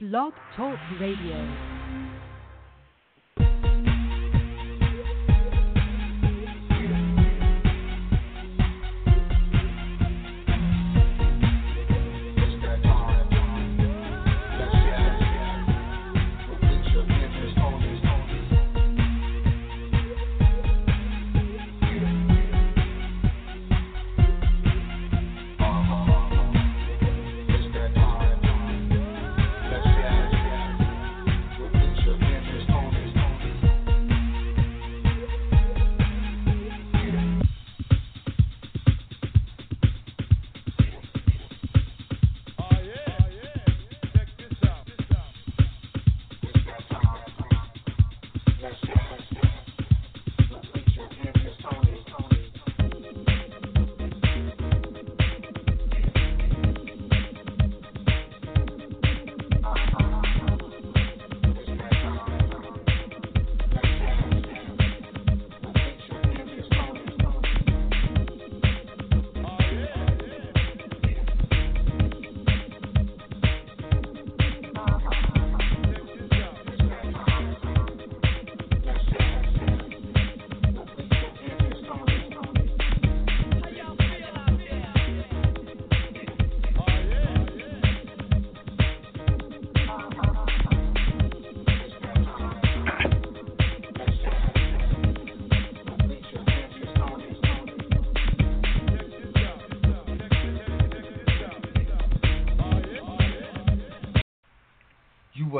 Blog Talk Radio.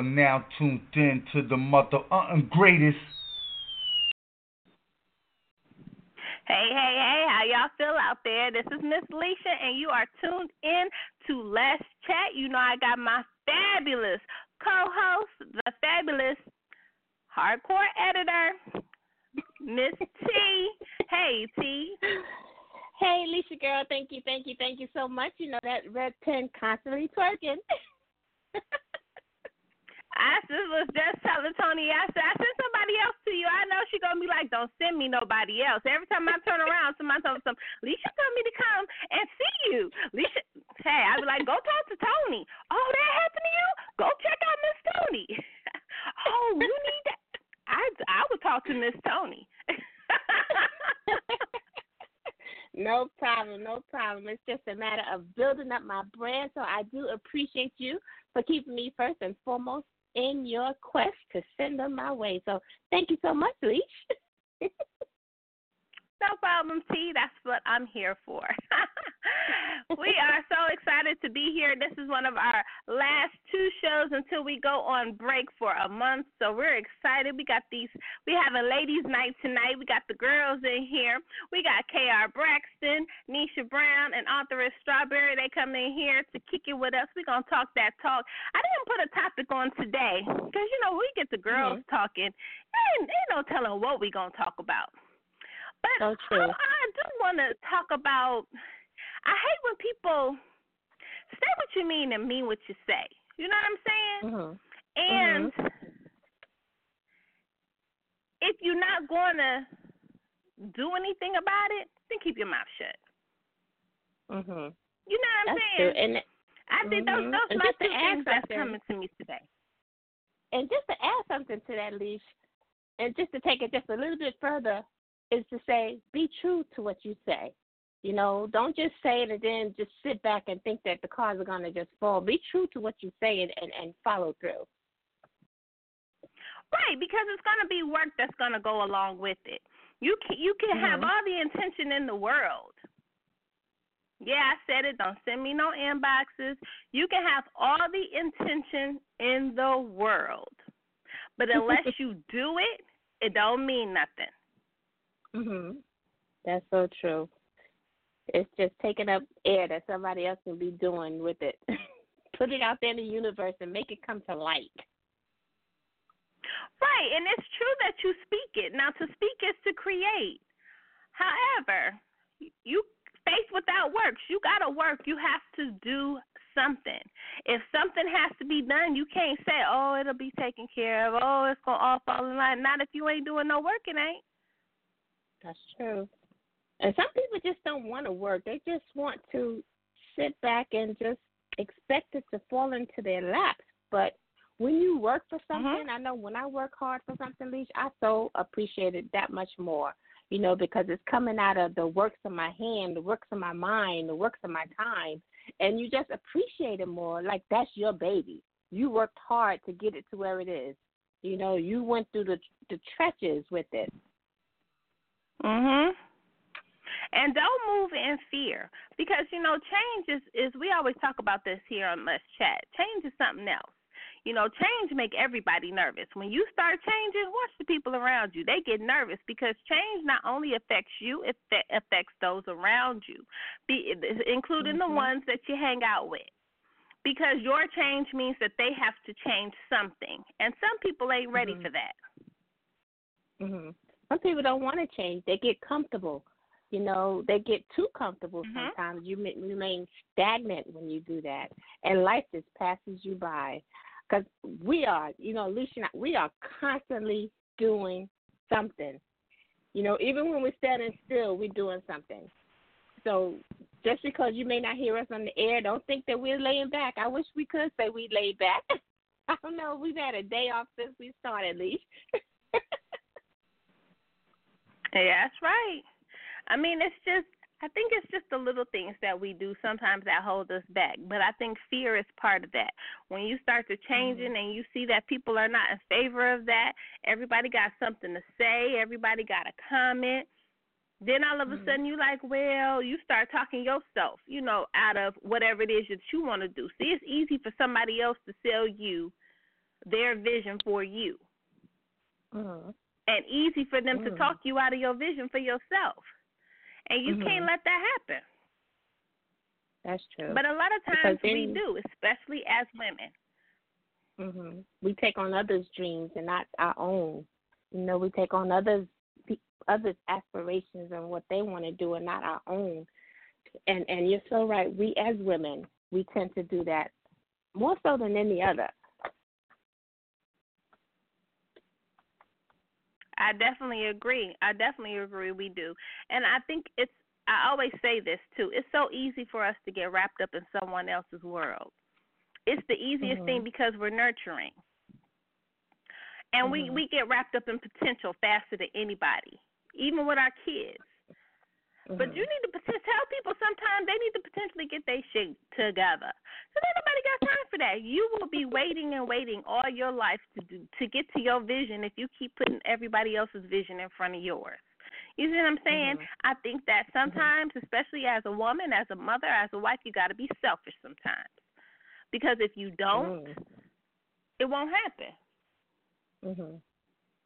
Are now tuned in to the mother uh, greatest. Hey, hey, hey, how y'all feel out there? This is Miss Lissha, and you are tuned in to Let's Chat. You know, I got my fabulous co host, the fabulous hardcore editor, Miss T. Hey, T. Hey, Lissha girl, thank you, thank you, thank you so much. You know that red pen constantly twerking. Was just telling Toni, I said, I sent somebody else to you. I know she gonna be like, don't send me nobody else. Every time I turn around, somebody tells me, some, Lissha told me to come and see you. Lissha, hey, I was like, go talk to Toni. Oh, that happened to you? Go check out Miss Toni. oh, you need that. I I would talk to Miss Toni. no problem, no problem. It's just a matter of building up my brand. So I do appreciate you for keeping me first and foremost in your quest to send them my way. So thank you so much, Leash. No problem, T. That's what I'm here for. we are so excited to be here. This is one of our last two shows until we go on break for a month. So we're excited. We got these. We have a ladies' night tonight. We got the girls in here. We got KR Bankston, Nisha Brown, and authoress Strawberry. They come in here to kick it with us. We're gonna talk that talk. I didn't put a topic on today because you know we get the girls mm-hmm. talking. Ain't, ain't no telling what we gonna talk about. But so. I, I do want to talk about. I hate when people say what you mean and mean what you say. You know what I'm saying? Mm-hmm. And mm-hmm. if you're not going to do anything about it, then keep your mouth shut. Mhm. You know what I'm that's saying? True. And I think those mm-hmm. those and my two things that's coming to me today. And just to add something to that, Leash, and just to take it just a little bit further, is to say, be true to what you say. You know, don't just say it and then just sit back and think that the cards are going to just fall. Be true to what you say and, and, and follow through. Right, because it's going to be work that's going to go along with it. You can you can mm-hmm. have all the intention in the world. Yeah, I said it. Don't send me no inboxes. You can have all the intention in the world, but unless you do it, it don't mean nothing. Mhm. That's so true. It's just taking up air that somebody else can be doing with it. Put it out there in the universe and make it come to light. Right, and it's true that you speak it. Now, to speak is to create. However, you faith without works. You got to work. You have to do something. If something has to be done, you can't say, "Oh, it'll be taken care of." Oh, it's gonna all fall in line. Not if you ain't doing no work. It ain't. That's true. And some people just don't want to work. They just want to sit back and just expect it to fall into their laps. But when you work for Mm-hmm. something, I know when I work hard for something, Leash, I so appreciate it that much more. You know, because it's coming out of the works of my hand, the works of my mind, the works of my time, and you just appreciate it more. Like that's your baby. You worked hard to get it to where it is. You know, you went through the the trenches with it. Mhm. And don't move in fear because you know change is is we always talk about this here on Let's Chat. Change is something else. You know, change make everybody nervous. When you start changing, watch the people around you. They get nervous because change not only affects you, it affects those around you, be, including mm-hmm. the ones that you hang out with. Because your change means that they have to change something, and some people ain't ready mm-hmm. for that. Mhm. Some people don't want to change. They get comfortable. You know, they get too comfortable Mhm. sometimes. You ma- remain stagnant when you do that, and life just passes you by. Because we are, you know, Lucia and I, we are constantly doing something. You know, even when we're standing still, we're doing something. So just because you may not hear us on the air, don't think that we're laying back. I wish we could say we laid back. I don't know. We've had a day off since we started, Leash. Yeah, that's right. I mean, it's just I think it's just the little things that we do sometimes that hold us back. But I think fear is part of that. When you start to changing mm-hmm. and you see that people are not in favor of that, everybody got something to say, everybody got a comment. Then all of a mm-hmm. sudden you like, well, you start talking yourself, you know, out of whatever it is that you want to do. See, it's easy for somebody else to sell you their vision for you. Mm-hmm. And easy for them to Mm. talk you out of your vision for yourself. And you Mhm. can't let that happen. That's true. But a lot of times then- we do, especially as women. hmm We take on others' dreams and not our own. You know, we take on others' others' aspirations and what they want to do, and not our own. And and you're so right. We as women, we tend to do that more so than any other. I definitely agree. I definitely agree we do. And I think it's I always say this too. It's so easy for us to get wrapped up in someone else's world. It's the easiest Mhm. thing because we're nurturing. And we Mhm. we get wrapped up in potential faster than anybody, even with our kids. But Mhm. you need to tell people sometimes they need to potentially get their shit together. Ain't nobody got time for that. You will be waiting and waiting all your life to do, to get to your vision if you keep putting everybody else's vision in front of yours. You see what I'm saying? Mhm. I think that sometimes, especially as a woman, as a mother, as a wife, you got to be selfish sometimes. Because if you don't, Mhm. it won't happen. Mhm.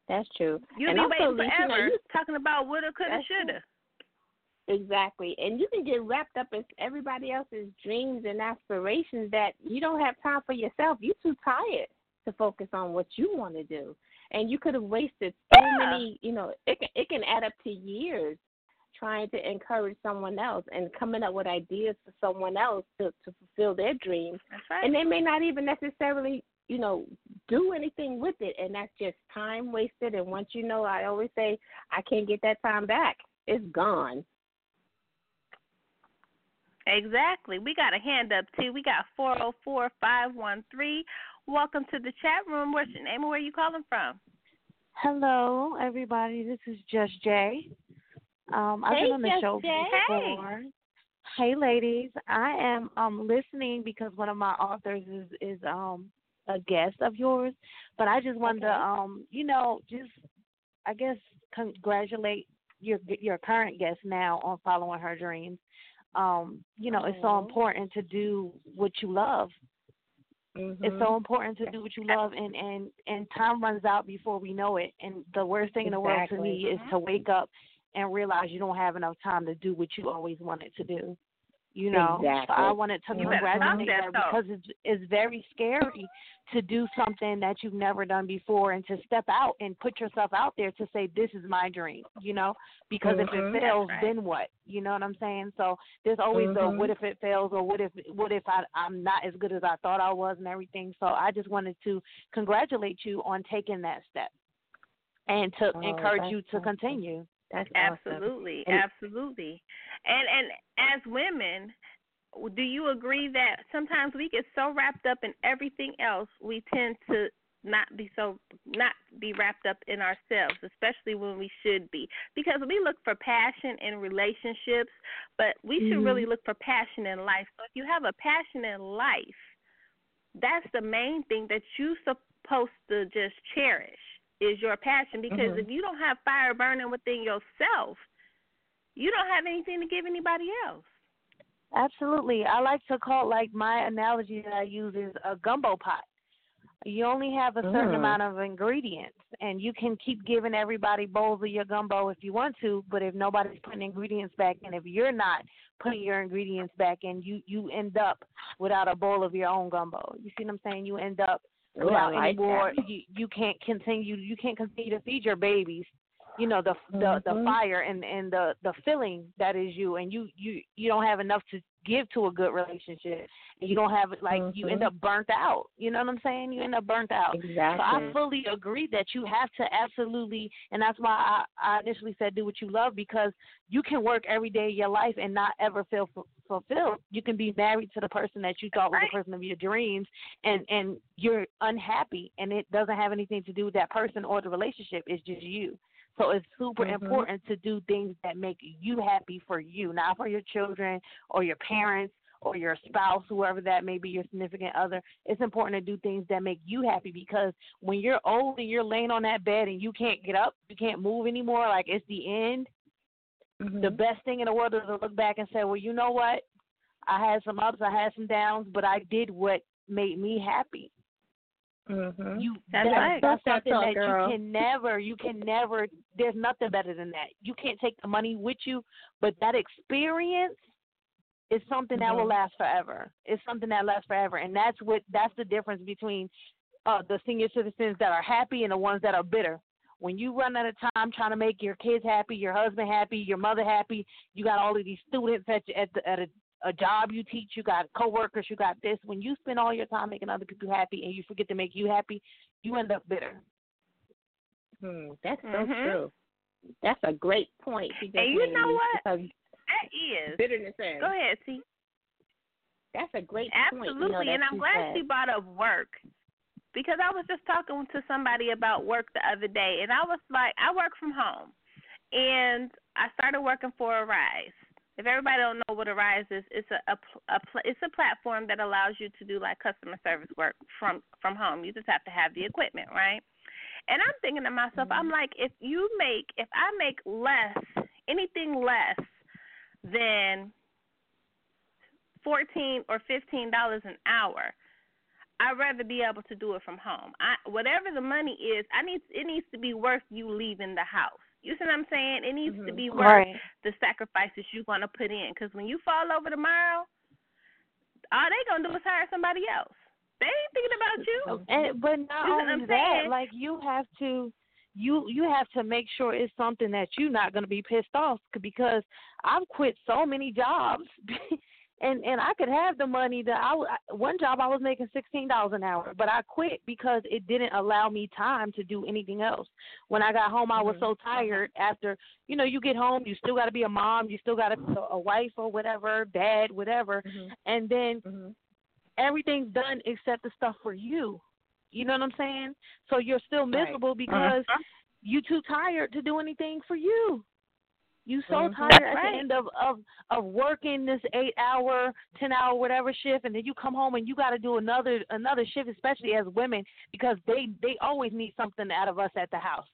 That's true. You'll and be also, waiting Lisa, you know, forever you- talking about woulda, coulda, That's true. Exactly. And you can get wrapped up in everybody else's dreams and aspirations that you don't have time for yourself. You're too tired to focus on what you want to do. And you could have wasted so Yeah. many, you know, it can it can add up to years trying to encourage someone else and coming up with ideas for someone else to, to fulfill their dreams. Right. And they may not even necessarily, you know, do anything with it and that's just time wasted and once you know I always say I can't get that time back. It's gone. Exactly. We got a hand up too. We got four zero four five one three. Welcome to the chat room. What's your name and where are you calling from? Hello, everybody. This is Just Jay. Um, I've Hey, been on the Just show Jay. before. Hey, ladies. I am um listening because one of my authors is is um a guest of yours, but I just wanted to um you know just I guess congratulate your your current guest now on following her dreams. Um, you know, it's so important to do what you love. It's Mhm. so important to do what you love and and and time runs out before we know it. And the worst thing in the world to me is to wake up and realize you don't have enough time to do what you always wanted to do you know Exactly. so i wanted to You better congratulate stop her that, because it's it's very scary to do something that you've never done before and to step out and put yourself out there to say this is my dream you know because if Mhm. it fails right. then what you know what i'm saying so there's always the Mhm. what if it fails or what if what if I, i'm not as good as i thought i was and everything so i just wanted to congratulate you on taking that step and to Oh, encourage you to awesome. continue That's. Absolutely, And- absolutely. And and as women, do you agree that sometimes we get so wrapped up in everything else, we tend to not be so not be wrapped up in ourselves, especially when we should be. Because we look for passion in relationships, but we should mm-hmm. really look for passion in life. So if you have a passion in life, that's the main thing that you're supposed to just cherish is your passion because mm-hmm. if you don't have fire burning within yourself, you don't have anything to give anybody else. Absolutely. I like to call like my analogy that I use is a gumbo pot. You only have a certain mm. amount of ingredients, and you can keep giving everybody bowls of your gumbo if you want to. But if nobody's putting ingredients back in, if you're not putting your ingredients back in, you you end up without a bowl of your own gumbo. You see what I'm saying? You end up without like any more. You you can't continue. You can't continue to feed your babies you know the the mm-hmm. the fire and and the the feeling that is you and you you you don't have enough to give to a good relationship and you don't have it like mm-hmm. you end up burnt out. You know what i'm saying? You end up burnt out. Exactly so i fully agree that you have to absolutely and that's why i i initially said do what you love because you can work every day of your life and not ever feel f- fulfilled. You can be married to the person that you thought was the person of your dreams and and you're unhappy and it doesn't have anything to do with that person or the relationship. It's just you so it's super mm-hmm. important to do things that make you happy for you, not for your children or your parents or your spouse, whoever that may be, your significant other. It's important to do things that make you happy because when you're old and you're laying on that bed and you can't get up, you can't move anymore, like it's the end. Mm-hmm. The best thing in the world is to look back and say, well, you know what? I had some ups, I had some downs, but I did what made me happy. Mm-hmm. You that's, that's, right. that's that's something that girl. you can never, you can never. There's nothing better than that. You can't take the money with you, but that experience is something mm-hmm. that will last forever. It's something that lasts forever, and that's what that's the difference between uh, the senior citizens that are happy and the ones that are bitter. When you run out of time trying to make your kids happy, your husband happy, your mother happy, you got all of these students at at, the, at a a job you teach, you got coworkers, you got this. When you spend all your time making other people happy and you forget to make you happy, you end up bitter. Hmm, that's so mm-hmm. true. That's a great point. You and you know what? That is bitterness. Is. Go ahead, see. That's a great Absolutely, point. You know, and I'm glad said. she brought up work because I was just talking to somebody about work the other day, and I was like, I work from home, and I started working for Arise if everybody don't know what Arise is, it's a, a, a it's a platform that allows you to do like customer service work from from home. You just have to have the equipment, right? And I'm thinking to myself, I'm mm-hmm. like, if you make, if I make less, anything less than fourteen or fifteen dollars an hour, I'd rather be able to do it from home. I whatever the money is, I need it needs to be worth you leaving the house. You see what I'm saying? It needs mm-hmm. to be worth right. the sacrifices you're going to put in. Because when you fall over tomorrow, all they going to do is hire somebody else. They ain't thinking about you. And but not you only that, like you have to you you have to make sure it's something that you're not going to be pissed off because I've quit so many jobs and and I could have the money that I one job I was making sixteen dollars an hour, but I quit because it didn't allow me time to do anything else. When I got home, I was so Mm-hmm. tired. After you know, you get home, you still got to be a mom, you still got to be a wife or whatever, dad, whatever, mm-hmm. and then mm-hmm. everything's done except the stuff for you. You know what I'm saying? So you're still miserable right. because uh-huh. you're too tired to do anything for you. You so mm-hmm. tired at right. the end of, of of working this eight hour, ten hour, whatever shift, and then you come home and you got to do another another shift, especially as women, because they they always need something out of us at the house.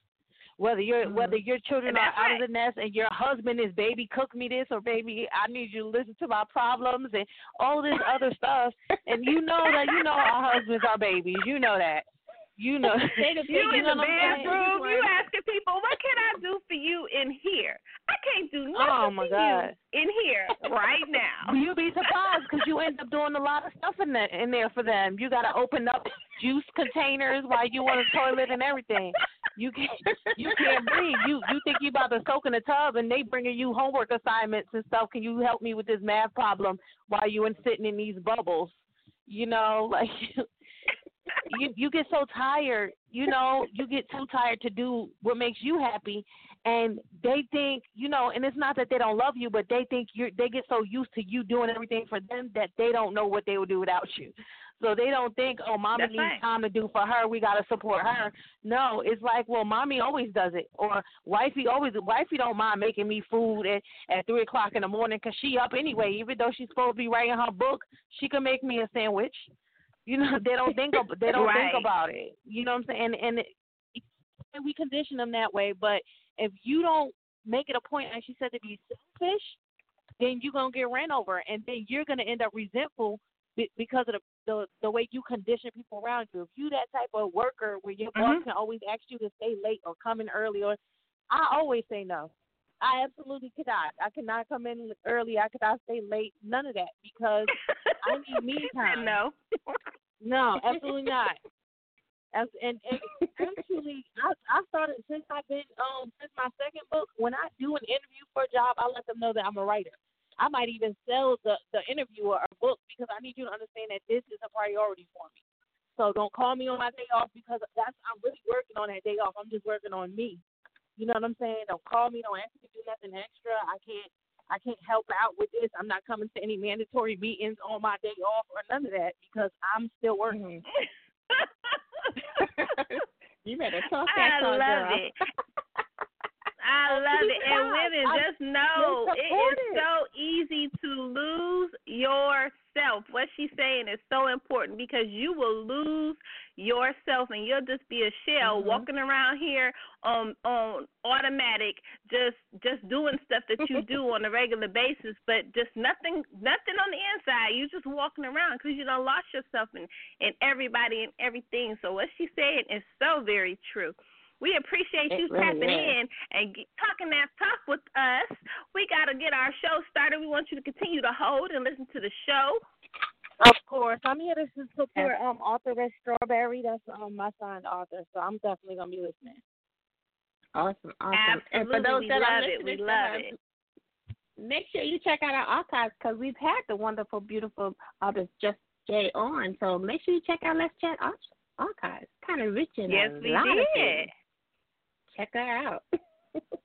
Whether your mm-hmm. whether your children are out right. of the nest and your husband is baby cook me this or baby I need you to listen to my problems and all this other stuff, and you know that you know our husbands are babies, you know that. You know, You in the what I'm saying? bathroom, you asking people, what can I do for you in here? I can't do oh, nothing Oh my for God. you in here right now. You'd be surprised because you end up doing a lot of stuff in there in there for them. You got to open up juice containers while you on the toilet and everything. You can't you can't breathe. You you think you about to soak in a tub and they bringing you homework assignments and stuff. Can you help me with this math problem while you in sitting in these bubbles? You know, like you you get so tired. You know, you get too tired to do what makes you happy, and they think you know and it's not that they don't love you but they think you're they get so used to you doing everything for them that they don't know what they would do without you so they don't think oh mommy That's needs right. time to do for her we got to support her no it's like well mommy always does it or wifey always wifey don't mind making me food at at three o'clock in the morning because she up anyway even though she's supposed to be writing her book she can make me a sandwich you know they don't think of, they don't Right. think about it you know what i'm saying and and it, and we condition them that way. But if you don't make it a point, as she said, to be selfish, then you're gonna get ran over, and then you're gonna end up resentful be- because of the, the the way you condition people around you. If you that type of worker where your boss Mhm. can always ask you to stay late or come in early, or I always say no. I absolutely cannot. I cannot come in early. I cannot stay late. None of that because I need me time. no. No, absolutely not. As, and, and actually, I I started since I've been um since my second book. When I do an interview for a job, I let them know that I'm a writer. I might even sell the the interviewer a book because I need you to understand that this is a priority for me. So don't call me on my day off because that's I'm really working on that day off. I'm just working on me. You know what I'm saying? Don't call me. Don't ask me to do nothing extra. I can't. I can't help out with this. I'm not coming to any mandatory meetings on my day off or none of that because I'm still working. Mm-hmm. you better talk I that talk, love girl. it. I love it. And women, I- just know it is so easy to lose yourself. What she's saying is so important because you will lose yourself and you'll just be a shell Mhm. walking around here on on automatic just just doing stuff that you do on a regular basis but just nothing nothing on the inside you just walking around because you don't lost yourself in in everybody and everything so what she's saying is so very true we appreciate you really tapping is. in and get, talking that talk with us. We got to get our show started. We want you to continue to hold and listen to the show. Of course, I'm here to support um authoress Strawberry. That's um my signed author, so I'm definitely gonna be listening. Awesome, awesome. and for those We that are listening We love it. make sure you check out our archives because we've had the wonderful, beautiful artist Just Jay on. So make sure you check out Let's Chat Arch- archives. Kind of rich in Yes, a we lot of did. things. Check her out.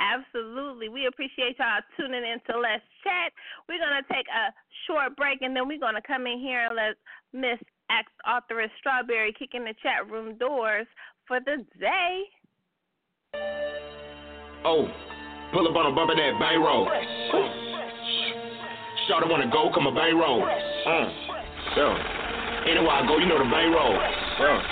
Absolutely. We appreciate y'all tuning in to Let's Chat. We're going to take a short break and then we're going to come in here and let Miss Ex Authoress Strawberry kick in the chat room doors for the day. Oh, pull up on a bump in that bay road. Shawty wanna go, come a bay road. Uh, yeah. Anywhere I go, you know the bay road. Yeah.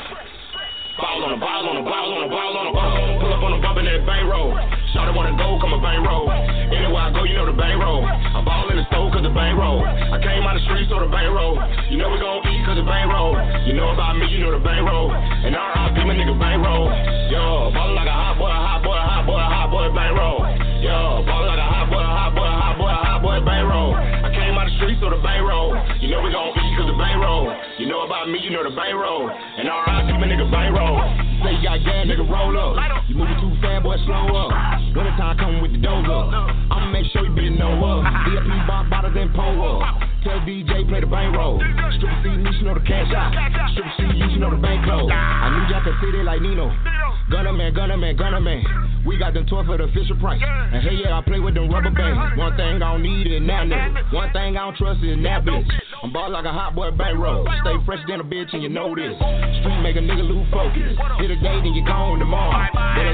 Ball on the ball on the ball on the ball on the ball. Up on a bump in that bay road. Shawty wanna go, come a bay road. Anywhere I go, you know the bay road. I ball in the stove cause the bay road. I came out the streets so the bay road. You know we gon' eat cause the bay road. You know about me, you know the bay road. And R.I.P. my nigga bay road. Yo, ballin' like a hot boy, a hot boy, a hot boy, a hot boy, bay road. Yo, ballin' like a hot boy, a hot boy, a hot boy, a hot boy, bay road. I came out the streets so the bay road. You know we gon' eat cause the bay road. You know about me, you know the bay road. And R.I.P. my nigga bay road. Say you got gas, nigga, roll up. You moving too fast, boy, slow up. Winter time coming with the dough up. I'ma make sure you be know up. VIP bomb bottles and pull up. Tell DJ play the bank roll. Stripper C, you know the cash out. Stripper C, you know the bank close. I need y'all to see it like Nino. Gunner man, gunner man, gunner man. We got them toy for the official Price. And hey, yeah, I play with them rubber bands. One thing I don't need is that nigga. One thing I don't trust is that bitch. I'm ball like a hot boy bankroll. Stay fresh than a bitch and you know this. Street make a nigga lose focus. A day, then you gone tomorrow.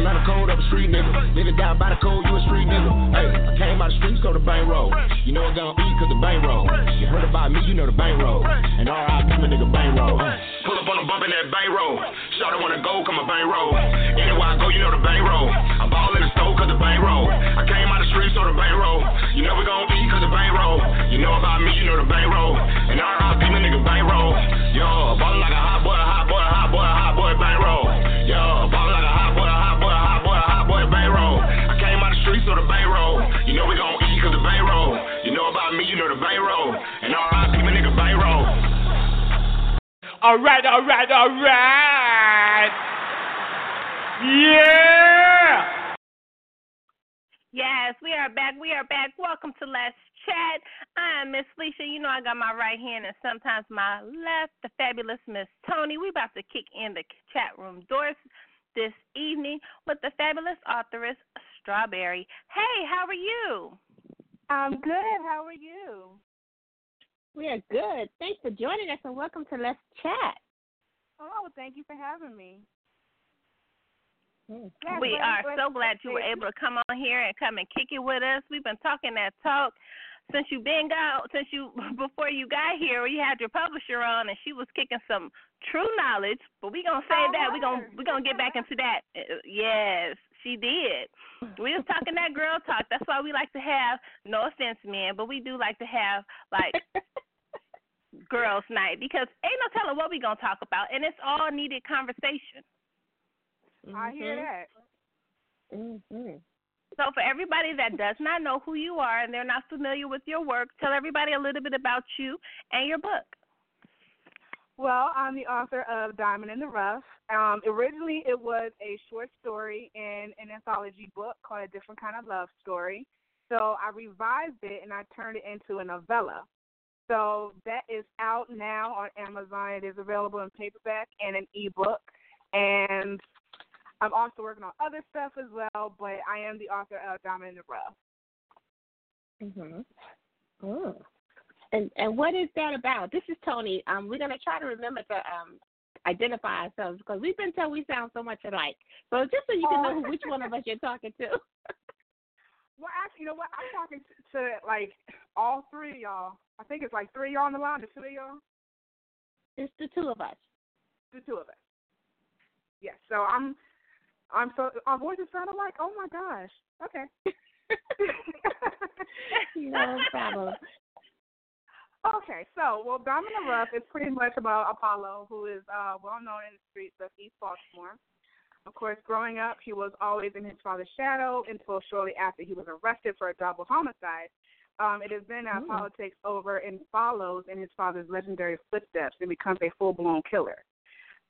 Learn the code of a street nigga. Live it down by the code, you a street nigga. Hey, I came out the streets, so the bankroll. You know it gonna eat cause the bankroll. You heard about me, you know the bankroll. And R.I.P. my nigga bankroll. Pull up on a bump in that bankroll. Shawty wanna go, come a bankroll. Anywhere I go, you know the bankroll. I ball in the stove cause the bankroll. I came out the streets, so the bankroll. You know we gon' eat cause the bankroll. You know about me, you know the bankroll. And R.I.P. my nigga bankroll. Yo, ballin' like a All right, all right, all right. Yeah. Yes, we are back. We are back. Welcome to Let's Chat. I'm Miss Felicia. You know I got my right hand and sometimes my left, the fabulous Miss Toni. We about to kick in the chat room doors this evening with the fabulous authoress Strawberry. Hey, how are you? I'm good. How are you? We are good. Thanks for joining us and welcome to Let's Chat. Oh, thank you for having me. We are so glad you were able to come on here and come and kick it with us. We've been talking that talk since you been got since you before you got here. You had your publisher on, and she was kicking some true knowledge. But we gonna save Oh, that. We gonna word. we gonna get back into that. Uh, Yes, she did. We was talking that girl talk. That's why we like to have. No offense, man, but we do like to have like girls' night because ain't no telling what we gonna talk about, and it's all needed conversation. I hear Mm-hmm. that. Mm-hmm. So, for everybody that does not know who you are and they're not familiar with your work, tell everybody a little bit about you and your book. Well, I'm the author of Diamond in the Rough. Um, originally, it was a short story in an anthology book called A Different Kind of Love Story. So I revised it and I turned it into a novella. So that is out now on Amazon. It is available in paperback and an ebook. And I'm also working on other stuff as well, but I am the author of Diamond in the Rough. Mhm. Mm. And and what is that about? This is Toni. Um, we're gonna try to remember to um identify ourselves because we've been told we sound so much alike. So just so you can know which one of us you're talking to. Well, actually, you know what? I'm talking to, to like all three of y'all. I think it's like three of y'all on the line, the two of y'all, It's the two of us. the two of us. Yes. So I'm, I'm so our voices sound alike. Oh my gosh. Okay. no problem. Okay, so well, the Rough is pretty much about Apollo, who is uh, well known in the streets of East Baltimore. Of course, growing up, he was always in his father's shadow until shortly after he was arrested for a double homicide. Um, it is then that Ooh. Apollo takes over and follows in his father's legendary footsteps and becomes a full-blown killer.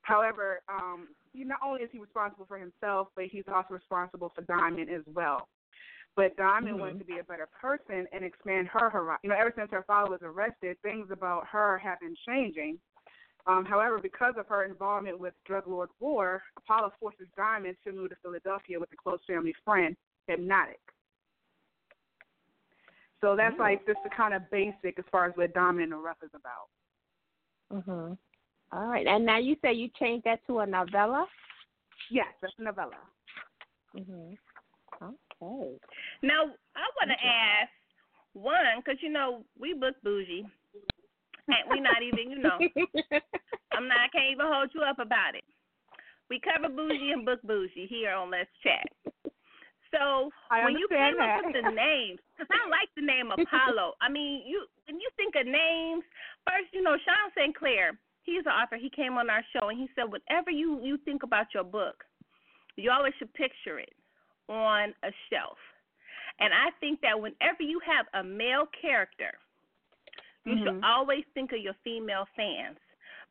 However, um, he not only is he responsible for himself, but he's also responsible for Diamond as well. But Diamond Mhm. wanted to be a better person and expand her horizon. You know, ever since her father was arrested, things about her have been changing. Um, however, because of her involvement with drug lord war, Apollo forces Diamond to move to Philadelphia with a close family friend, Hypnotic. So that's Ooh. like just the kind of basic as far as what Diamond and the Rough is about. Mhm. All right. And now you say you changed that to a novella. Yes, that's a novella. Mhm. Okay. Now, I want to ask one, because, you know, we book bougie, and we not even, you know, I'm not, I can't even hold you up about it. We cover bougie and book bougie here on Let's Chat. So I when you came up with the names, because I like the name Apollo. I mean, you when you think of names, first, you know, Sean St. Clair, he's an author. He came on our show and he said, whatever you you think about your book, you always should picture it on a shelf. And I think that whenever you have a male character, you should Mhm. always think of your female fans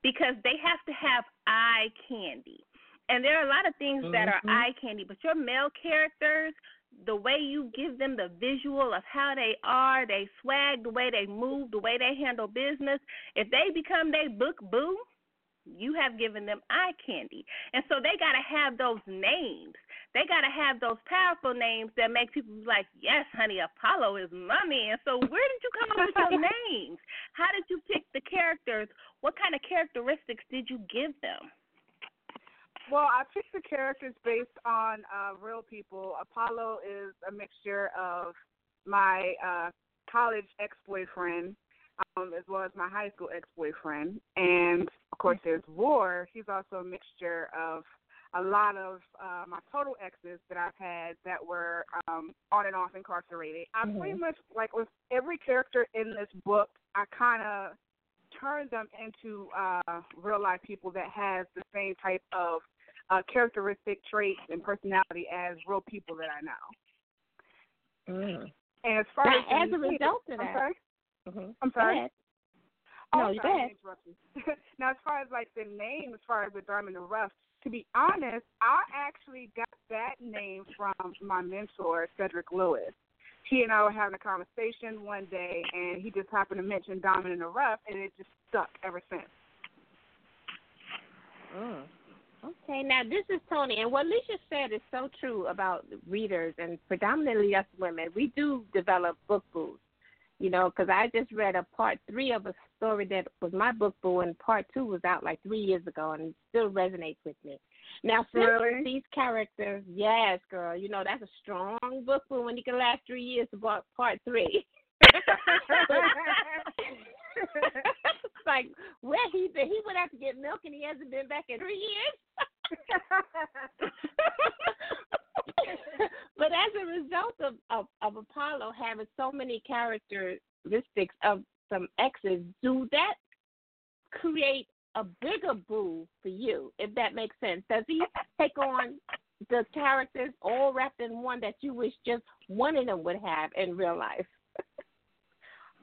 because they have to have eye candy. And there are a lot of things that are Mhm. eye candy, but your male characters, the way you give them the visual of how they are, they swag, the way they move, the way they handle business, if they become they book boo, you have given them eye candy. And so they got to have those names. They got to have those powerful names that make people be like, yes, honey, Apollo is mommy. And so where did you come up with your names? How did you pick the characters? What kind of characteristics did you give them? Well, I picked the characters based on uh, real people. Apollo is a mixture of my uh, college ex boyfriend um, as well as my high school ex boyfriend. And of course, there's War. He's also a mixture of a lot of uh, my total exes that I've had that were um, on and off incarcerated. I Mhm. pretty much, like with every character in this book, I kind of turned them into uh, real life people that has the same type of uh, characteristic traits and personality as real people that I know. Mm. And as far Now, as, the as a result of I'm that- sorry. Mhm. I'm sorry. Oh, No, I'm you sorry, go I ahead. interrupted you. now, as far as like the name, as far as the Diamond and Rough, to be honest, I actually got that name from my mentor, Cedric Lewis. He and I were having a conversation one day, and he just happened to mention Diamond in the Rough, and it just stuck ever since. Mm. Okay. Now this is Toni, and what Lissha said is so true about readers, and predominantly us women. We do develop book booze, you know, because I just read a part three of a story that was my book boo, and part two was out like three years ago, and it still resonates with me. Now, since Really? these characters, yes, girl, you know that's a strong book boo when you can last three years to part part three. it's like where he been? He went out to get milk, and he hasn't been back in three years. but as a result of, of of Apollo having so many characteristics of some exes, do that create a bigger boo for you? If that makes sense, does he take on the characters all wrapped in one that you wish just one of them would have in real life?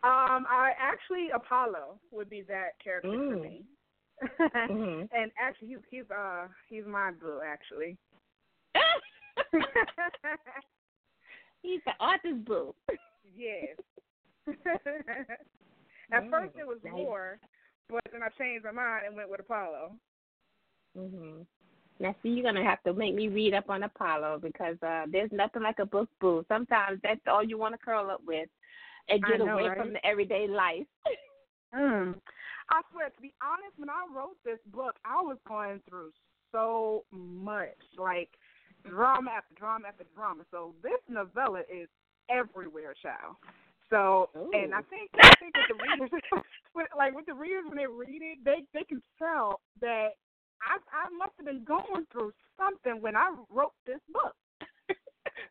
Um, I actually Apollo would be that character for Mm. me. Mhm. And actually, he's he's uh he's my boo actually. He's the author's boo. yes. At first it was Nice. War, but then I changed my mind and went with Apollo. Mhm. Now, see, you're gonna have to make me read up on Apollo because uh there's nothing like a book boo. Sometimes that's all you want to curl up with and get know, away right? from the everyday life. Mm. I swear, to be honest, when I wrote this book, I was going through so much, like drama after drama after drama. So this novella is everywhere, child. So, and I think I think with the readers, with, like with the readers when they read it, they they can tell that I I must have been going through something when I wrote this book.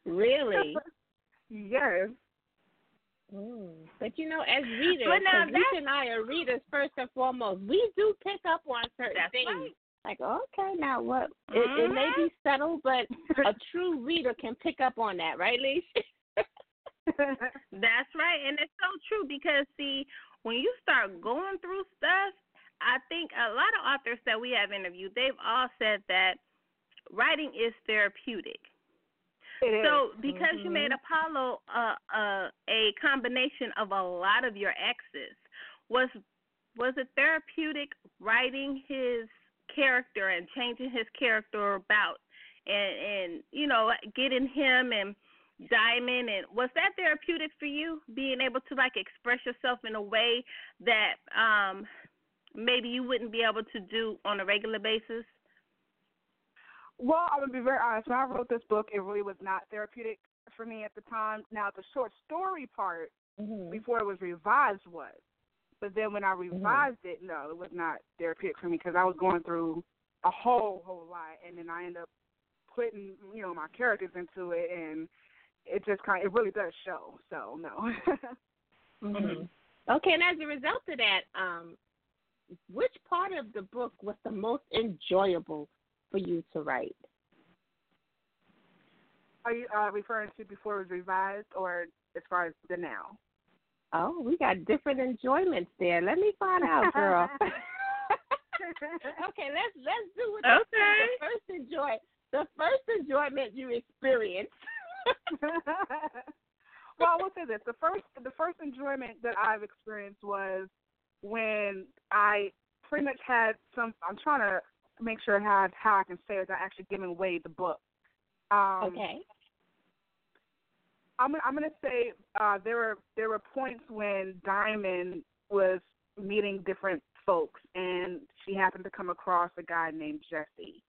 really? yes. Mm. But you know, as readers, But now Lisa and I are readers first and foremost. We do pick up on certain things. right. Like, okay, now what? It, it may be subtle, but a true reader can pick up on that, right, Leash? That's right, and it's so true because see, when you start going through stuff, I think a lot of authors that we have interviewed, they've all said that writing is therapeutic. It is. So because you Mhm. made Apollo uh, uh, a combination of a lot of your exes, was was it therapeutic writing his character and changing his character about and and you know getting him and Diamond and was that therapeutic for you being able to like express yourself in a way that um maybe you wouldn't be able to do on a regular basis? Well, I'm gonna be very honest. When I wrote this book, it really was not therapeutic for me at the time. Now, the short story part mm-hmm. before it was revised was, but then when I revised it, no, it was not therapeutic for me because I was going through a whole whole lot, and then I end up putting you know my characters into it, and it just kind of it really does show. So no. Mm-hmm. Okay, and as a result of that, um, which part of the book was the most enjoyable for you to write? Are you uh, referring to before it was revised, or as far as the now? Oh, we got different enjoyments there. Let me find out, girl. okay, let's let's do it. Okay. The first enjoy the first enjoyment you experience. well, I will say this: the first the first enjoyment that I've experienced was when I pretty much had some. I'm trying to make sure how how I can say it without actually giving away the book. Um, okay. I'm I'm gonna say uh, there were there were points when Diamond was meeting different folks, and she happened to come across a guy named Jesse,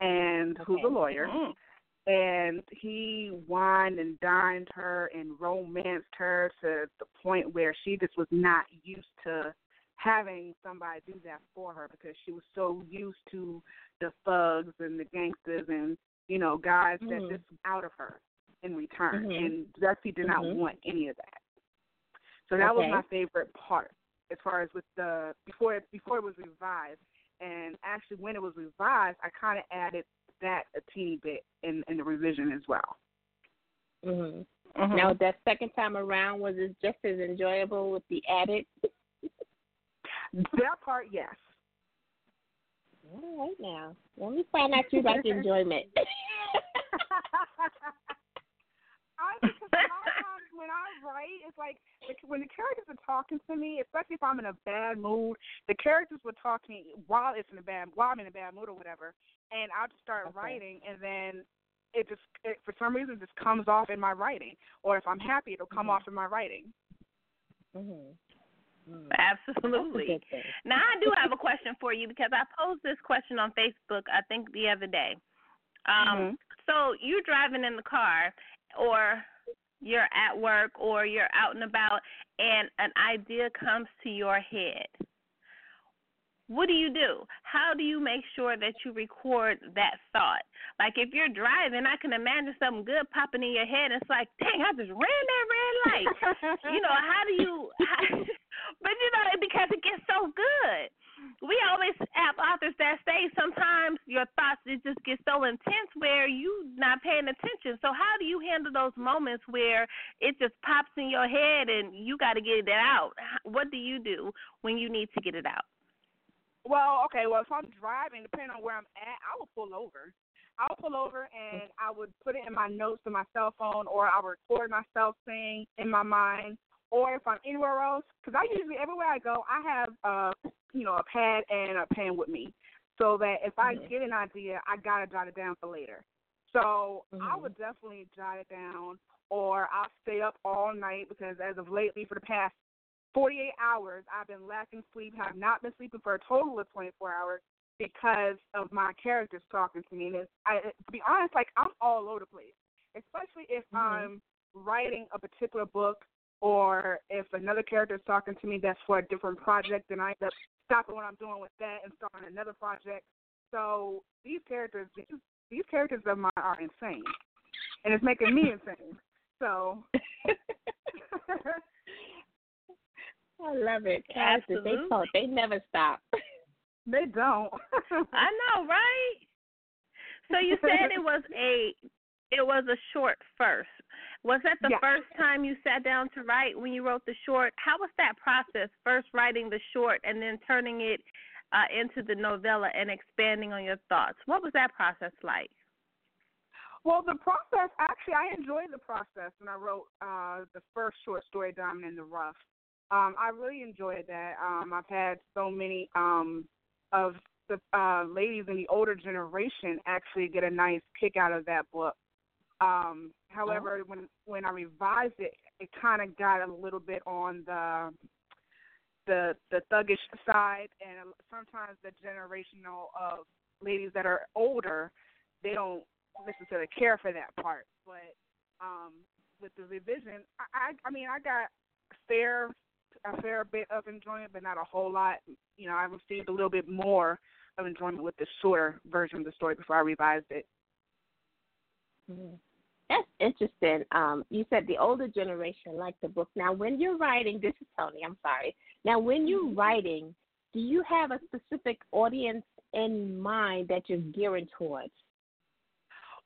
and who's a lawyer. Mm. and he wined and dined her and romanced her to the point where she just was not used to having somebody do that for her because she was so used to the thugs and the gangsters and you know guys that Mhm. just out of her in return Mhm. and Jesse did not Mhm. want any of that. So that was my favorite part as far as with the before it before it was revised and actually when it was revised I kind of added that a teeny bit in in the revision as well. Mhm. Now, that second time around, was it just as enjoyable with the added? That part, yes. All right, now let me find out you like enjoyment. I because a lot of times when I write It's like when the characters are talking to me, especially if I'm in a bad mood, the characters will talk to me while it's in a bad while I'm in a bad mood or whatever, and I'll just start okay. writing, and then it just it, for some reason just comes off in my writing, or if I'm happy, it'll come mm-hmm. off in my writing. Mhm. Mm. Absolutely. Now I do have a question for you because I posed this question on Facebook I think the other day. Um, mm-hmm. So you're driving in the car, or you're at work, or you're out and about, and an idea comes to your head what do you do? How do you make sure that you record that thought? Like if you're driving, I can imagine something good popping in your head. It's like, dang, I just ran that red light. you know, how do you? How, but you know, because it gets so good. We always have authors that say sometimes your thoughts it just get so intense where you not paying attention. So how do you handle those moments where it just pops in your head and you got to get it out? What do you do when you need to get it out? Well, okay. Well, if I'm driving, depending on where I'm at, I will pull over. I'll pull over and I would put it in my notes on my cell phone, or I'll record myself saying in my mind. Or if I'm anywhere else, because I usually everywhere I go, I have uh, you know, a pad and a pen with me, so that if I mm-hmm. get an idea, I gotta jot it down for later. So mm-hmm. I would definitely jot it down, or I'll stay up all night because as of lately, for the past 48 hours, I've been lacking sleep, have not been sleeping for a total of 24 hours because of my characters talking to me. And it's, I, to be honest, like I'm all over the place, especially if mm-hmm. I'm writing a particular book or if another character is talking to me that's for a different project, then I end up stopping what I'm doing with that and starting another project. So these characters, these, these characters of mine are insane, and it's making me insane. So I love it. Characters, they talk. They never stop. They don't. I know, right? So you said it was a it was a short first. Was that the first time you sat down to write when you wrote the short? How was that process? First writing the short and then turning it uh, into the novella and expanding on your thoughts. What was that process like? Well, the process actually, I enjoyed the process when I wrote uh, the first short story, Diamond in the Rough. Um, I really enjoyed that. Um, I've had so many um, of the uh, ladies in the older generation actually get a nice kick out of that book. Um, however, oh. when when I revised it, it kind of got a little bit on the the the thuggish side, and sometimes the generational of ladies that are older, they don't necessarily care for that part. But um, with the revision, I, I I mean I got fair a fair bit of enjoyment, but not a whole lot. You know, I received a little bit more of enjoyment with the shorter version of the story before I revised it. Mm-hmm. That's interesting. Um, you said the older generation liked the book. Now, when you're writing, this is Toni. I'm sorry. Now, when you're mm-hmm. writing, do you have a specific audience in mind that you're gearing towards?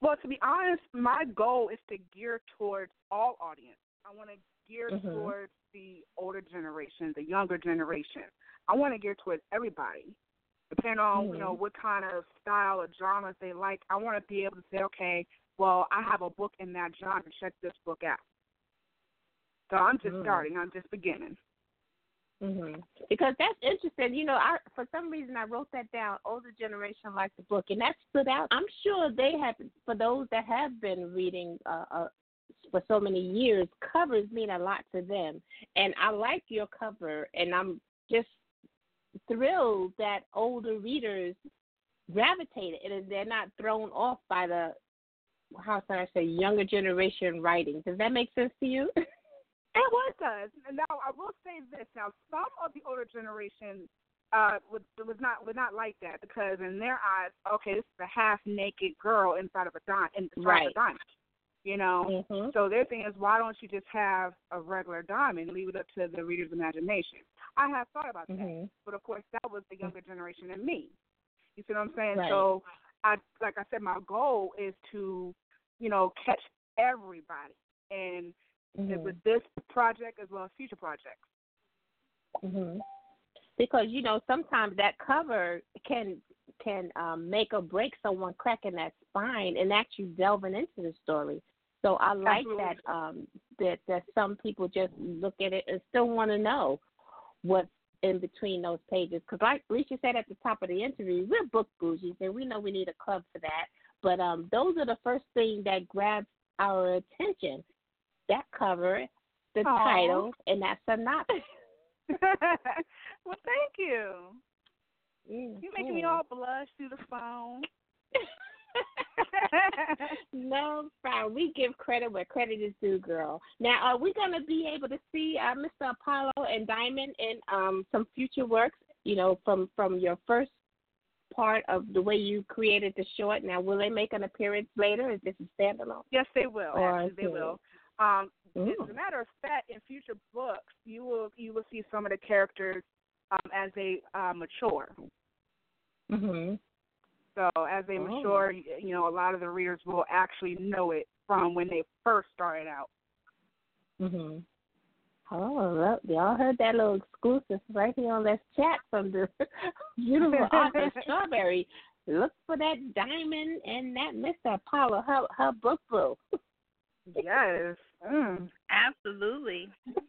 Well, to be honest, my goal is to gear towards all audience. I want to gear mm-hmm. towards the older generation, the younger generation. I want to gear towards everybody. Depending on mm-hmm. you know mm-hmm. what kind of style or genres they like, I want to be able to say, okay, well, I have a book in that genre. Check this book out. So I'm just mm-hmm. starting. I'm just beginning. Mhm. Because that's interesting. You know, I for some reason I wrote that down. Older generation like the book, and that stood out. I'm sure they have. For those that have been reading uh, uh, for so many years, covers mean a lot to them. And I like your cover, and I'm just thrilled that older readers gravitate it and they're not thrown off by the how can I say younger generation writing. Does that make sense to you? It was does. Now I will say this. Now some of the older generation uh was was not was not like that because in their eyes, okay, this is a half naked girl inside of a diamond inside right. of a diamond. You know, mm-hmm. so their thing is, why don't you just have a regular diamond? And leave it up to the reader's imagination. I have thought about mm-hmm. that, but of course, that was the younger generation than me. You see what I'm saying? Right. So, I like I said, my goal is to, you know, catch everybody, and mm-hmm. with this project as well as future projects. Mm-hmm. Because you know, sometimes that cover can can um, make or break someone cracking that spine and actually delving into the story. So I like Absolutely. that um, bit that some people just look at it and still want to know what's in between those pages. Because, like Lisa said at the top of the interview, we're book bougies, and we know we need a club for that. But um, those are the first thing that grabs our attention. That cover, the Aww. title, and that synopsis. well, thank you. Mm-hmm. You're making me all blush through the phone. no problem. We give credit where credit is due, girl. Now, are we going to be able to see uh, Mr. Apollo and Diamond in um, some future works? You know, from from your first part of the way you created the short. Now, will they make an appearance later? Is this a standalone? yes, they will. Or Actually, they will. Um, Ooh. as a matter of fact, in future books, you will you will see some of the characters um, as they uh, mature. Mhm. So as they Oh. mature, y- you know, a lot of the readers will actually know it from when they first started out. Mhm. Oh, well, y'all heard that little exclusive right here on Let's Chat from the beautiful author Strawberry. Look for that diamond and that Mr. Apollo, her her book boo. Yes. Mm. Absolutely.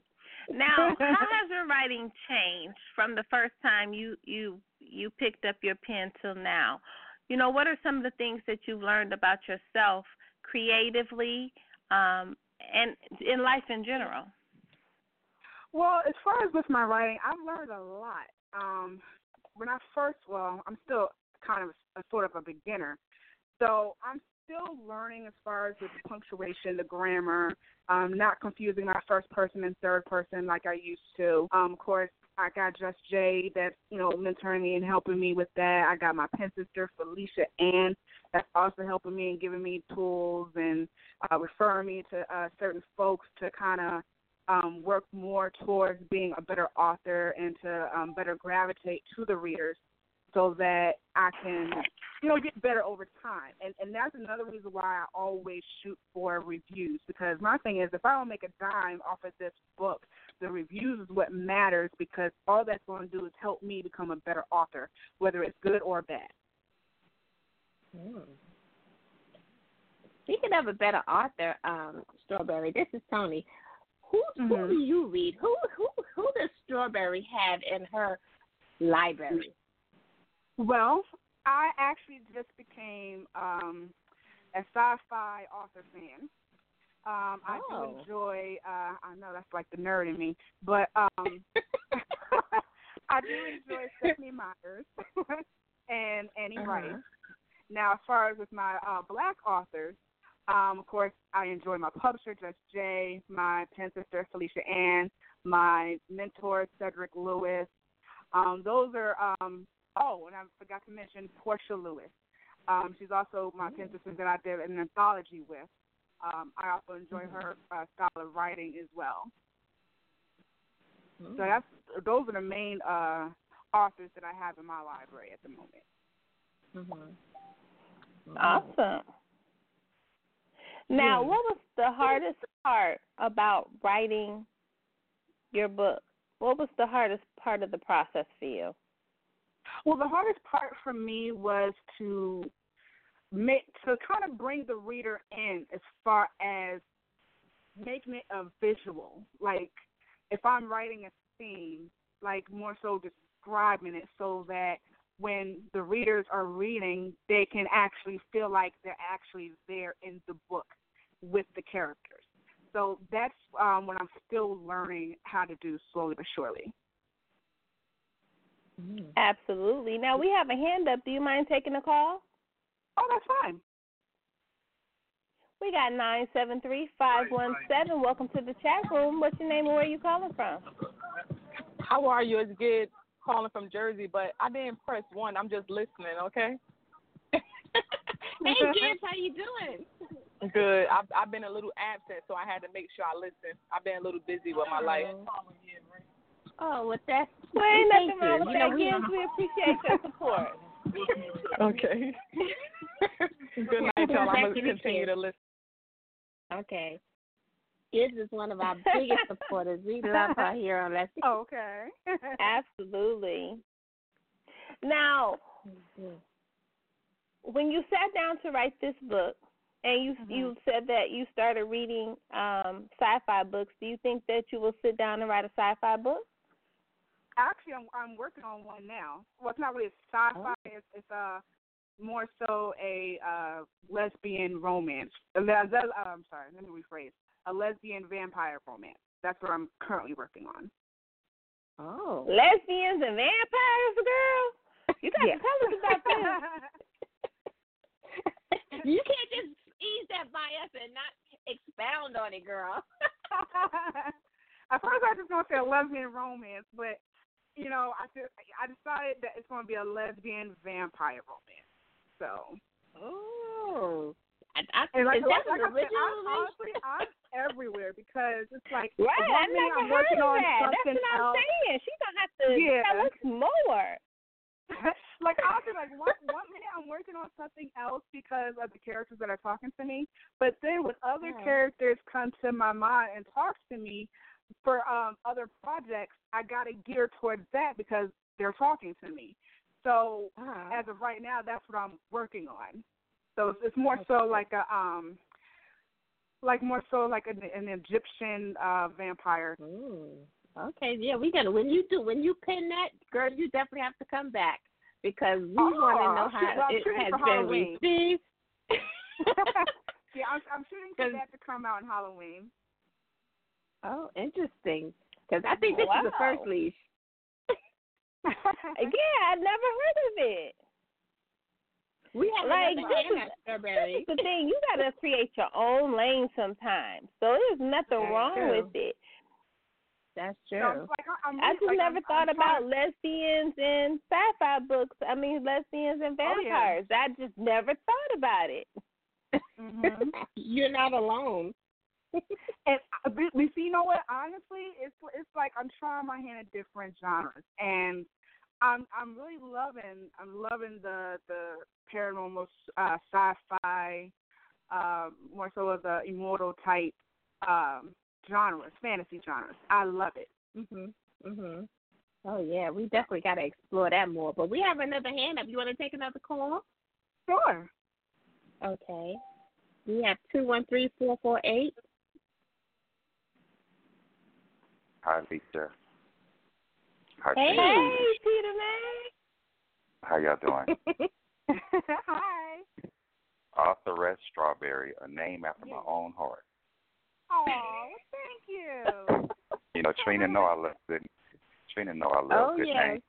Now, how has your writing changed from the first time you you you picked up your pen till now? You know, what are some of the things that you've learned about yourself creatively um, and in life in general? Well, as far as with my writing, I've learned a lot. Um, when I first, well, I'm still kind of a, sort of a beginner, so I'm still learning as far as the punctuation, the grammar, um, not confusing my first person and third person like I used to. Um, of course, I got Just Jay that's you know mentoring me and helping me with that. I got my pen sister Felicia Ann that's also helping me and giving me tools and uh, referring me to uh, certain folks to kind of um, work more towards being a better author and to um, better gravitate to the readers so that I can, you know, get better over time. And and that's another reason why I always shoot for reviews because my thing is if I don't make a dime off of this book, the reviews is what matters because all that's going to do is help me become a better author, whether it's good or bad. Mm. Speaking of a better author, um, Strawberry, this is Toni. Who who Mhm. do you read? Who who who does Strawberry have in her library? Well, I actually just became um, a sci-fi author fan. Um, I Oh. do enjoy. Uh, I know that's like the nerd in me, but um, I do enjoy Stephenie Meyers and Annie Uh-huh. Wright. Now, as far as with my uh, black authors, um, of course, I enjoy my publisher, Just Jay, my pen sister, Felicia Ann, my mentor, Cedric Lewis. Um, those are, um, oh, and I forgot to mention Portia Lewis. Um, she's also my pen sister that I did an anthology with. Um, I also enjoy her uh, style of writing as well. So that's those are the main uh, authors that I have in my library at the moment. Mm-hmm. Awesome. Now, Yeah. what was the hardest part about writing your book? What was the hardest part of the process for you? Well, the hardest part for me was to make to kind of bring the reader in as far as making it a visual. Like if I'm writing a scene, like more so describing it so that when the readers are reading, they can actually feel like they're actually there in the book with the characters. So that's um, what I'm still learning how to do slowly but surely. Absolutely. Now, we have a hand up. Do you mind taking a call? Oh, that's fine. We got nine seven three five one seven. Welcome to the chat room. What's your name and where are you calling from? How are you? It's good calling from Jersey, but I didn't press one. I'm just listening, okay? Hey, Gibbs, how you doing? Good. I've I've been a little absent, so I had to make sure I listen. I've been a little busy with my life. Oh, with that. Well, ain't thank nothing wrong you. with You know, that, we- Gibbs. We appreciate your support. Okay. Good night, y'all. I'm gonna continue to listen. Okay. Gibbs is one of our biggest supporters. We love her here on Let's Okay. Absolutely. Now, when you sat down to write this book, and you Mhm. you said that you started reading um sci-fi books. Do you think that you will sit down and write a sci-fi book? Actually, I'm I'm working on one now. Well, it's not really sci-fi. It's it's uh more so a uh lesbian romance. A le- le- uh, I'm sorry, let me rephrase. A lesbian vampire romance. That's what I'm currently working on. Oh. Lesbians and vampires, girl. You got Yeah. to tell us about that. you can't just ease that by us and not expound on it, girl. At first, I just gonna say a lesbian romance, but you know, I just, I decided that it's gonna be a lesbian vampire romance. So, Oh. I, I, and like, is that like, an like I said, I'm, honestly, I'm everywhere because it's like Right, one I minute never I'm heard working on that. That's what I'm else. saying. She's gonna have to Yeah. tell us more. like I'll be like one one minute I'm working on something else because of the characters that are talking to me, but then when other Mhm. characters come to my mind and talk to me for um other projects, I gotta gear towards that because they're talking to me. So Ah. as of right now, that's what I'm working on. So it's, it's more so like a um like more so like an, an Egyptian uh vampire. Ooh. Okay, yeah, we gotta when you do when you pin that, girl, you definitely have to come back because we Oh, want to know how I'm it has been received. yeah, I'm, I'm shooting for that to come out on Halloween. oh, interesting. Because I think this is the first leash. Yeah, I never heard of it. We have Like, this is- strawberry. That's the thing. You gotta create your own lane sometimes. So there's nothing That's wrong true. with it. That's true. it's like, I- I'm I just like, never I'm- thought about lesbians and sci-fi books. I mean, lesbians and Oh, yeah. vampires. I just never thought about it. Mhm. You're not alone. And but, but see, you know what? Honestly, it's it's like I'm trying my hand at different genres, and I'm I'm really loving I'm loving the the paranormal uh, sci-fi, uh, more so of the immortal type um, genres, fantasy genres. I love it. Mhm. Mhm. Oh yeah, we definitely got to explore that more. But we have another hand up. You want to take another call? Sure. Okay. We have two one three four four eight. Hi, Lisa. Hi, Hey. Tina. Hey, Peter Man. How y'all doing? Hi. Authoress Strawberry, a name after my own heart. Oh, thank you. You know, Trina know I love good. Trina know I love Oh, good yes. names.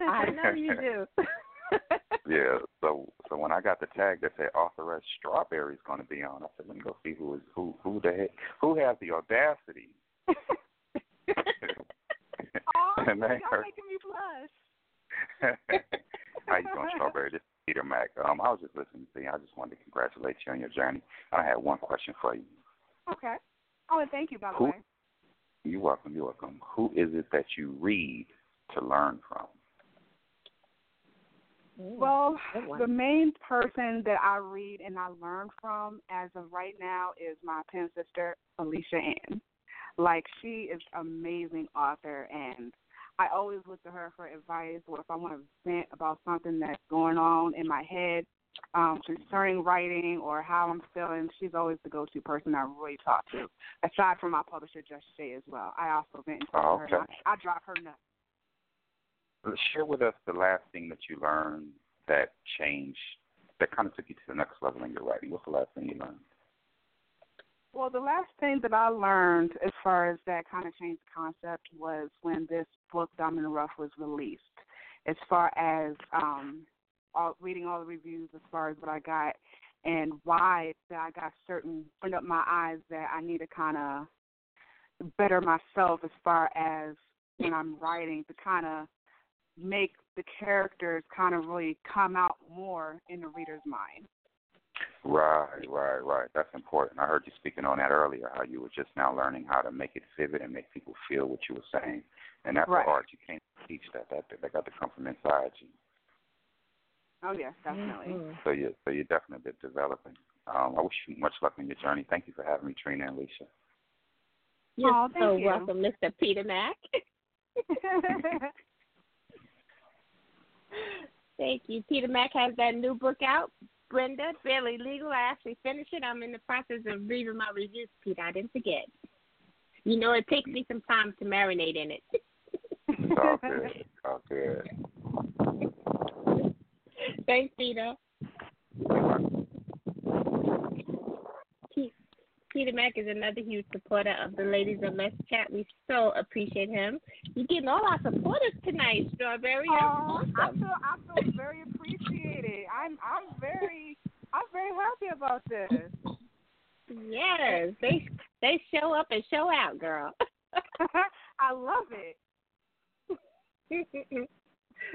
I know you do. Yeah. So, so when I got the tag that said Authoress Strawberry is going to be on, I said, let me go see who is who. Who the heck? Who has the audacity? Oh, And y'all they are- making me blush. How you doing, Strawberry? This is Peter Mac. Um, I was just listening to you. I just wanted to congratulate you on your journey. I had one question for you. Okay. Oh, and thank you, by the Who- way. You're welcome. You're welcome. Who is it that you read to learn from? Well, the main person that I read and I learn from as of right now is my pen sister, Alicia Ann. Like, she is an amazing author, and I always look to her for advice or if I want to vent about something that's going on in my head um, concerning writing or how I'm feeling. She's always the go-to person I really talk to, aside from my publisher, Just Shay, as well. I also vent and talk Oh, to her. I, I drop her nuts. Share with us the last thing that you learned that changed, that kind of took you to the next level in your writing. What's the last thing you learned? Well, the last thing that I learned as far as that kind of changed the concept was when this book, Diamond Rough, was released. As far as um, all, reading all the reviews, as far as what I got, and why that I got certain, opened up my eyes that I need to kind of better myself as far as when I'm writing to kind of make the characters kind of really come out more in the reader's mind. Right, right, right. That's important. I heard you speaking on that earlier, how you were just now learning how to make it vivid and make people feel what you were saying. And that's Right. the art. You can't teach that. That that got to come from inside you. Oh yes, definitely. Mhm. So you so you're definitely developing. Um, I wish you much luck in your journey. Thank you for having me, Trina and Alicia. You're Aw, thank so you. welcome, Mr. Peter Mack. Thank you. Peter Mack has that new book out, Brenda, Barely Legal. I actually finished it. I'm in the process of reading my reviews, Peter. I didn't forget. You know, it takes me some time to marinate in it. It's all good. It's all good. Thanks, Peter. Peter Mack is another huge supporter of the Ladies of Let's Chat. We so appreciate him. You're getting all our supporters tonight, Strawberry. Oh, I awesome. feel I feel very appreciated. I'm I'm very I'm very happy about this. Yes, they they show up and show out, girl. I love it.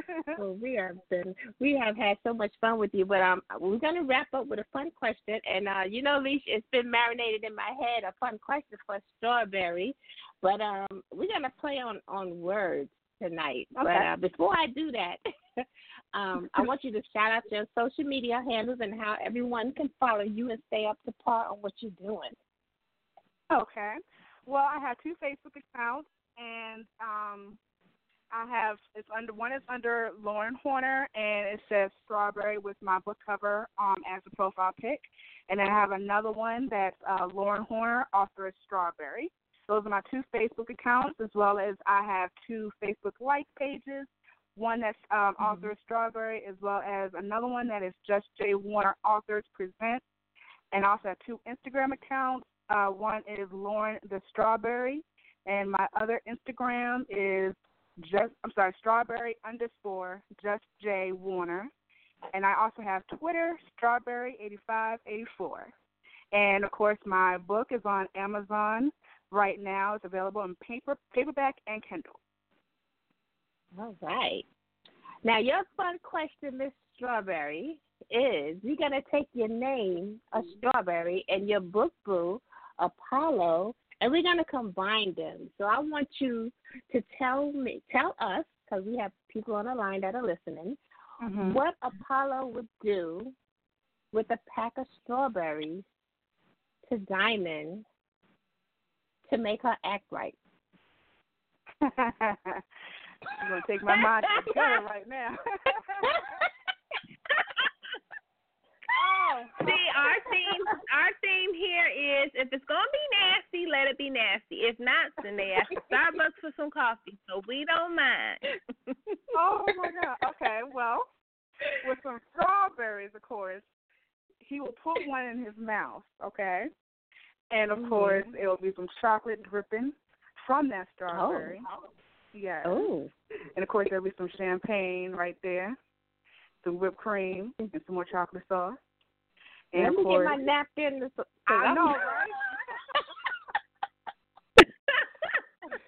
well, we have been we have had so much fun with you, but um, we're gonna wrap up with a fun question, and uh, you know, Leash, it's been marinated in my head a fun question for Strawberry, but um, we're gonna play on on words tonight. But Okay. uh, before I do that, um, I want you to shout out your social media handles and how everyone can follow you and stay up to par on what you're doing. Okay. Well, I have two Facebook accounts, and um, I have it's under one is under Lauren Horner, and it says Strawberry with my book cover um as a profile pic, and then I have another one that's uh, Lauren Horner, author of Strawberry. Those are my two Facebook accounts, as well as I have two Facebook like pages. One that's um, author of Strawberry, as well as another one that is Just Jay Warner Authors Presents, and I also have two Instagram accounts. Uh, one is Lauren the Strawberry, and my other Instagram is just I'm sorry, Strawberry underscore Just J Warner, and I also have Twitter Strawberry eighty five eighty four, and of course my book is on Amazon right now. It's available in paper paperback and Kindle. All right. Now, your fun question, Miss Strawberry, is going to take your name, a strawberry, and your book boo, Apollo, and we're going to combine them. So I want you to tell me, tell us, because we have people on the line that are listening, Mm-hmm. what Apollo would do with a pack of strawberries to Diamond to make her act right. I'm gonna take my mind to right now. oh, See, our theme our theme here is if it's gonna be nasty, let it be nasty. If not, then they ask Starbucks for some coffee, so we don't mind. oh my god. Okay, well, with some strawberries, of course, he will put one in his mouth. Okay, and of course, mm-hmm. it will be some chocolate dripping from that strawberry. Oh. Yes. Oh. And of course, there'll be some champagne right there, some whipped cream, and some more chocolate sauce. Let me get my napkin. to- I I'm- know, right?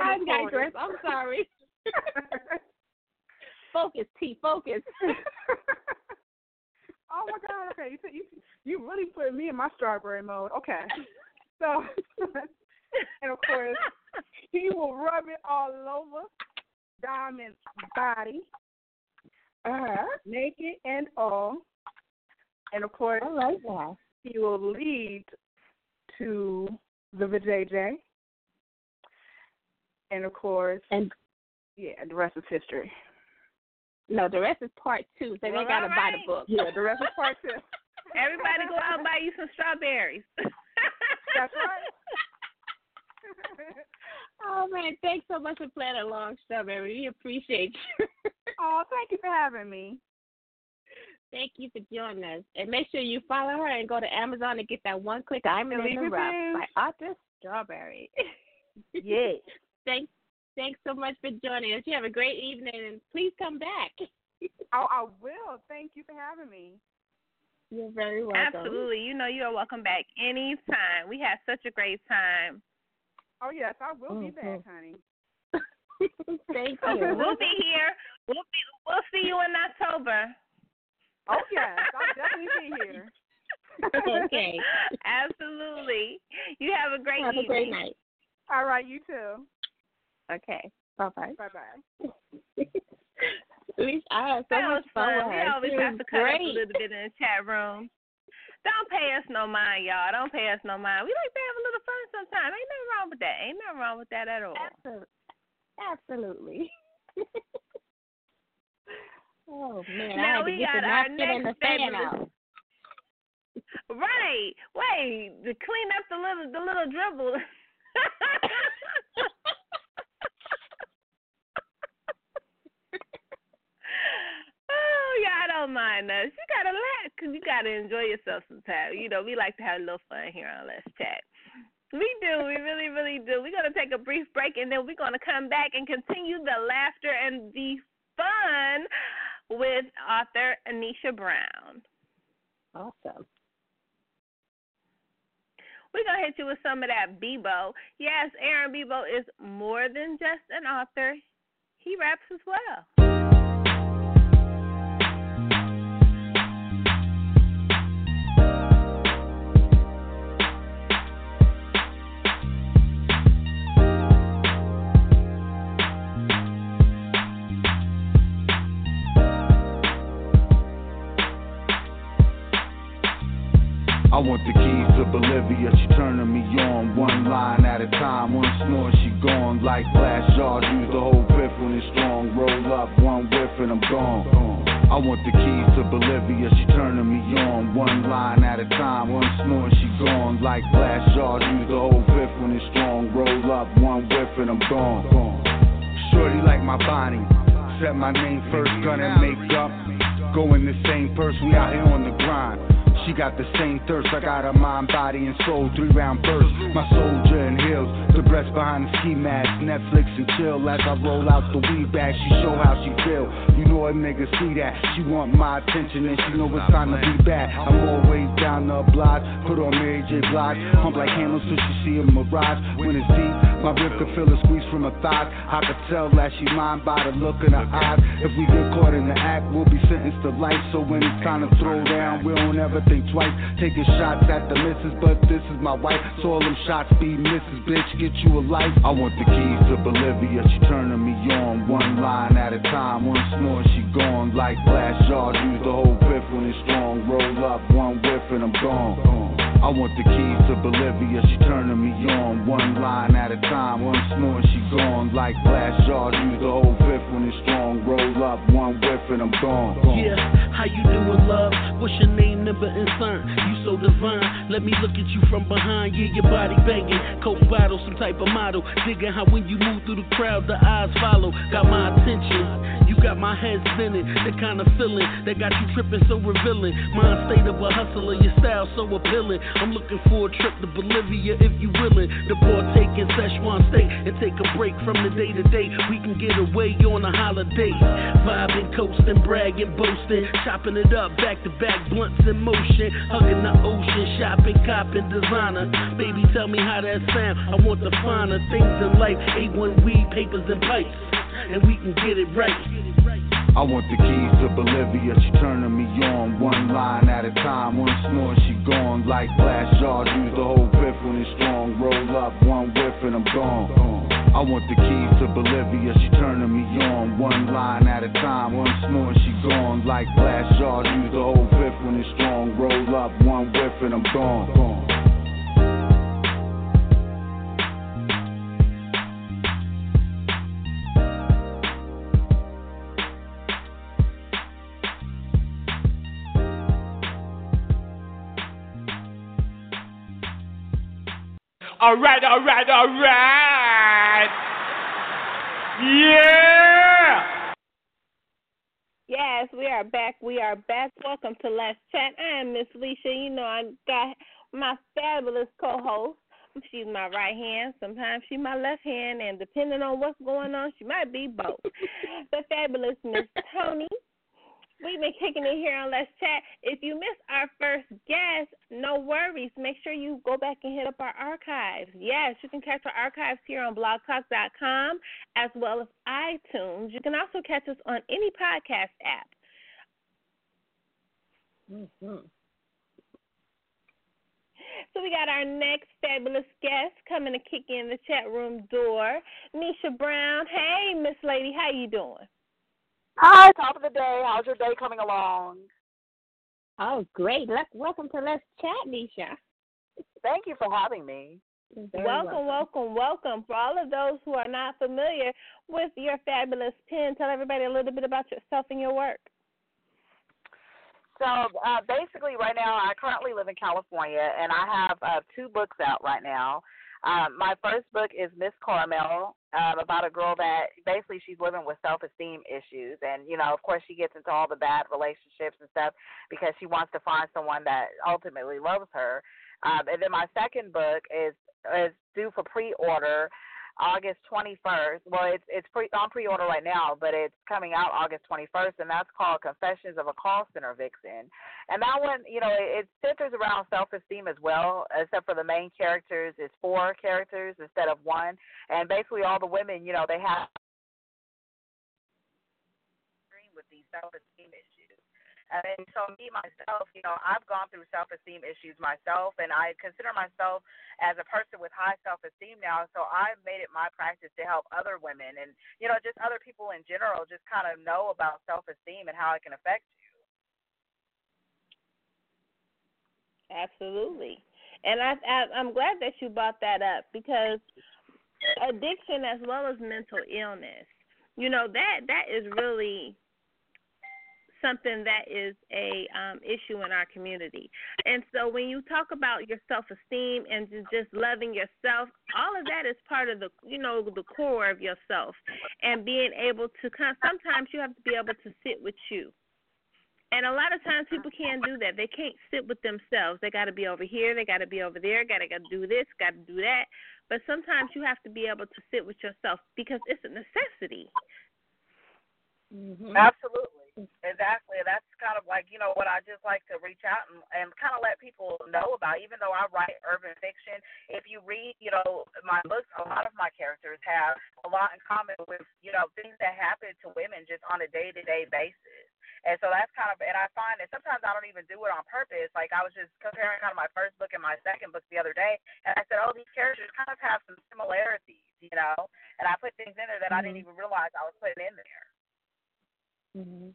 I And of course- digress. I'm sorry. focus, T. Focus. oh my God! Okay, you you you really put me in my strawberry mode. Okay, so and of course he will rub it all over Diamond's body, Uh-huh. naked and all, and of course I like that. he will lead to the vajayjay, and of course, and yeah, the rest is history. No, the rest is part two, so they Well, gotta buy the book. Yeah, the rest is part two. Everybody go out and buy you some strawberries. That's right. Oh man, thanks so much for playing along, Strawberry. We appreciate you. oh, thank you for having me. Thank you for joining us. And make sure you follow her and go to Amazon and get that one click I'm in And leave the your rough by author Strawberry. Yes. Thanks thanks so much for joining us. You have a great evening and please come back. Oh, I will. Thank you for having me. You're very welcome. Absolutely. You know you're welcome back anytime. We had such a great time. Oh yes, I will be back, Mhm. honey. Thank you. We'll be here. We'll be we'll see you in October. Oh yes, I'll definitely be here. okay. Absolutely. You have a great Have a great night. All right, you too. Okay. Bye bye. Bye bye. At least I had so that much was fun. We always She have to cut up a little bit in the chat room. Don't pay us no mind, y'all. Don't pay us no mind. We like to have a little sometimes. Ain't nothing wrong with that. Ain't nothing wrong with that at all. Absolutely. Absolutely. oh man, now I had we to get got the our napkin and the next fan fabulous. out. Right. Wait, to clean up the little the little dribble. oh yeah, I don't mind us. You gotta laugh because you gotta enjoy yourself sometimes. You know, we like to have a little fun here on Let's Chat. We do, we really, really do. We're gonna take a brief break and then we're gonna come back and continue the laughter and the fun with author Anisha Brown. Awesome. We're gonna hit you with some of that Bebo. Yes, Aaron Bebo is more than just an author. He raps as well. I want the keys to Bolivia, she turning me on one line at a time. One snore, she gone like glass jars. Use the whole whiff when it's strong. Roll up one whiff and I'm gone. I want the keys to Bolivia, she turning me on one line at a time. One snore, she gone like glass jars. Use the whole whiff when it's strong. Roll up one whiff and I'm gone. Shorty like my body, set my name first, gonna make up. Go in the same purse, we out here on the grind. She got the same thirst, I got a mind, body, and soul. Three round burst, my soldier heels. The breast behind the ski mask, Netflix and chill. As I roll out the weed bag, she show how she feel. You know a nigga see that. She want my attention and she know it's time to be back. I'm always down the block, put on Mary J. Blige. Hump like handles so she see a mirage. When it's deep, my rib can feel a squeeze from her thighs. I could tell that she mine by the look in her eyes. If we get caught in the act, we'll be sentenced to life. So when it's time to throw down, we don't ever think twice. Taking shots at the missus, but this is my wife. So all them shots be misses, bitch. Get you a life. I want the keys to Bolivia. She turning me on one line at a time. One snore, she gone like glass jars. Use the whole whiff when it's strong. Roll up one whiff and I'm gone. I want the keys to Bolivia. She turning me on one line at a time. One snore, she gone like glass jars. Use the whole whiff when it's strong. Roll up one whiff and I'm gone. Yeah, how you doing, love? What's your name, number, and sign? You so divine. Let me look at you from behind. Yeah, your body banging. Coke bottle, some type of model. Digging how when you move through the crowd, the eyes follow. Got my attention. You got my head spinning. The kind of feeling that got you tripping so revealing. Mind state of a hustler, your style so appealing. I'm looking for a trip to Bolivia if you willing. To partake in Szechuan steak and take a break from the day to day. We can get away on a holiday. Vibing, coasting, bragging, boasting. Chopping it up, back to back, blunts in motion. Hugging the ocean, shopping, copping, designer. Baby, tell me how that sound. I want the finer things in life. A1 weed, papers, and pipes. And we can get it right. I want the keys to Bolivia. She turning me on one line at a time. One snore, she gone like glass jars. Use the whole whiff when it's strong. Roll up one whiff and I'm gone. I want the keys to Bolivia. She turning me on one line at a time. One snore, she gone like glass jars. Use the whole whiff when it's strong. Roll up one whiff and I'm gone. All right, all right, all right. Yeah. Yes, we are back. We are back. Welcome to Let's Chat. I am Miss Lissha. You know, I got my fabulous co host. She's my right hand. Sometimes she's my left hand. And depending on what's going on, she might be both. the fabulous Miss Toni. We've been kicking it here on Let's Chat. If you missed our first guest, no worries. Make sure you go back and hit up our archives. Yes, you can catch our archives here on blogtalk.com as well as iTunes. You can also catch us on any podcast app. Mm-hmm. So we got our next fabulous guest coming to kick in the chat room door, Nisha Brown. Hey, Miss Lady, how you doing? Hi, top of the day. How's your day coming along? Oh, great. Let, welcome to Let's Chat, Nisha. Thank you for having me. Very welcome, welcome, welcome. For all of those who are not familiar with your fabulous pen, tell everybody a little bit about yourself and your work. So uh, basically, right now, I currently live in California, and I have uh, two books out right now. Um, my first book is Miss Carmel, um, about a girl that basically she's living with self-esteem issues, and you know, of course, she gets into all the bad relationships and stuff because she wants to find someone that ultimately loves her. Um, and then my second book is is due for pre-order August 21st. Well, it's it's pre on pre-order right now, but it's coming out August 21st, and that's called Confessions of a Call Center Vixen. And that one, you know, it, centers around self-esteem as well, except for the main characters is four characters instead of one, and basically all the women, you know, they have with these self-esteem issues. And so me myself, you know, I've gone through self-esteem issues myself, and I consider myself as a person with high self-esteem now. So I've made it my practice to help other women, and you know, just other people in general, just kind of know about self-esteem and how it can affect you. Absolutely, and I, I I'm glad that you brought that up because addiction as well as mental illness, you know, that that is really something that is a um, issue in our community. And so when you talk about your self esteem and just loving yourself, all of that is part of the you know the core of yourself, and being able to kind. Sometimes you have to be able to sit with you. And a lot of times people can't do that. They can't sit with themselves. They got to be over here. They got to be over there. Got to do this. Got to do that. But sometimes you have to be able to sit with yourself because it's a necessity. Mm-hmm. Absolutely. Exactly. That's kind of like, you know, what I just like to reach out and, and kind of let people know about. Even though I write urban fiction, if you read, you know, my books, a lot of my characters have a lot in common with, you know, things that happen to women just on a day to day basis. And so that's kind of, and I find that sometimes I don't even do it on purpose. Like I was just comparing kind of my first book and my second book the other day, and I said, oh, these characters kind of have some similarities, you know, and I put things in there that mm-hmm. I didn't even realize I was putting in there. Mm-hmm.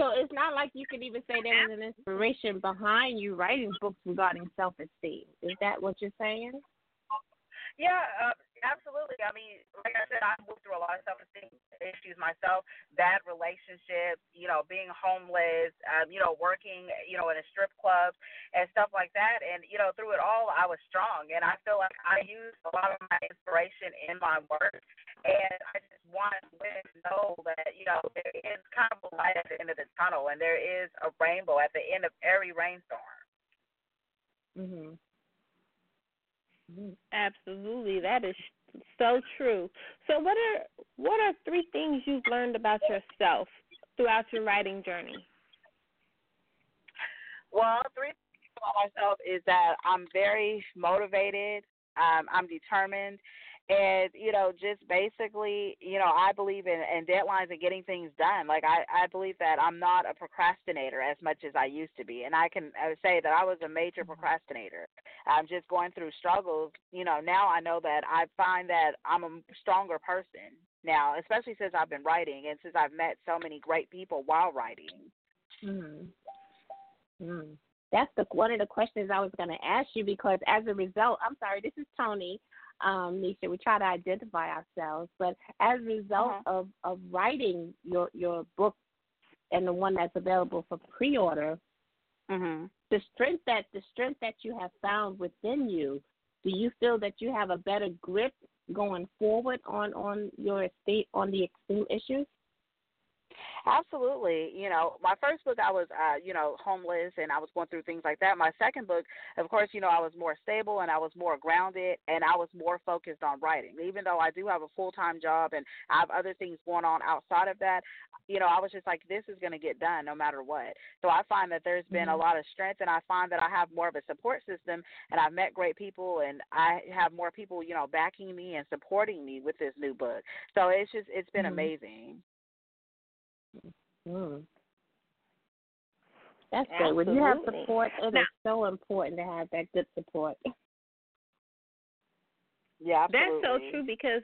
So it's not like you could even say there was an inspiration behind you writing books regarding self esteem. Is that what you're saying? Yeah, uh, absolutely. I mean, like I said, I've moved through a lot of self esteem issues myself, bad relationships, you know, being homeless, um, you know, working, you know, in a strip club and stuff like that. And, you know, through it all, I was strong. And I feel like I use a lot of my inspiration in my work. And I just want women to know that, you know, there is kind of a light at the end of the tunnel and there is a rainbow at the end of every rainstorm. Mhm. Absolutely, that is so true. So, what are what are three things you've learned about yourself throughout your writing journey? Well, three things about myself is that I'm very motivated. Um, I'm determined, and you know just basically you know i believe in, in deadlines and getting things done. Like i i believe that i'm not a procrastinator as much as i used to be. And i can I say that i was a major mm-hmm. procrastinator. I'm just going through struggles. You know now i know that i find that i'm a stronger person now especially since i've been writing and since i've met so many great people while writing. Mhm mm that's the one of the questions I was going to ask you because as a result, I'm sorry, this is Toni um, Nisha. We try to identify ourselves, but as a result uh-huh. of, of writing your your book and the one that's available for pre-order, mm-hmm. the strength that the strength that you have found within you, do you feel that you have a better grip going forward on on your estate on the extreme issues? Absolutely. You know, my first book, I was, uh, you know, homeless and I was going through things like that. My second book, of course, you know, I was more stable and I was more grounded and I was more focused on writing. Even though I do have a full time job and I have other things going on outside of that, you know, I was just like, this is going to get done no matter what. So I find that there's been mm-hmm. a lot of strength and I find that I have more of a support system and I've met great people and I have more people, you know, backing me and supporting me with this new book. So it's just, it's been mm-hmm. amazing. Mm. That's good. When you have support, it now, is so important to have that good support. Yeah, absolutely. That's so true because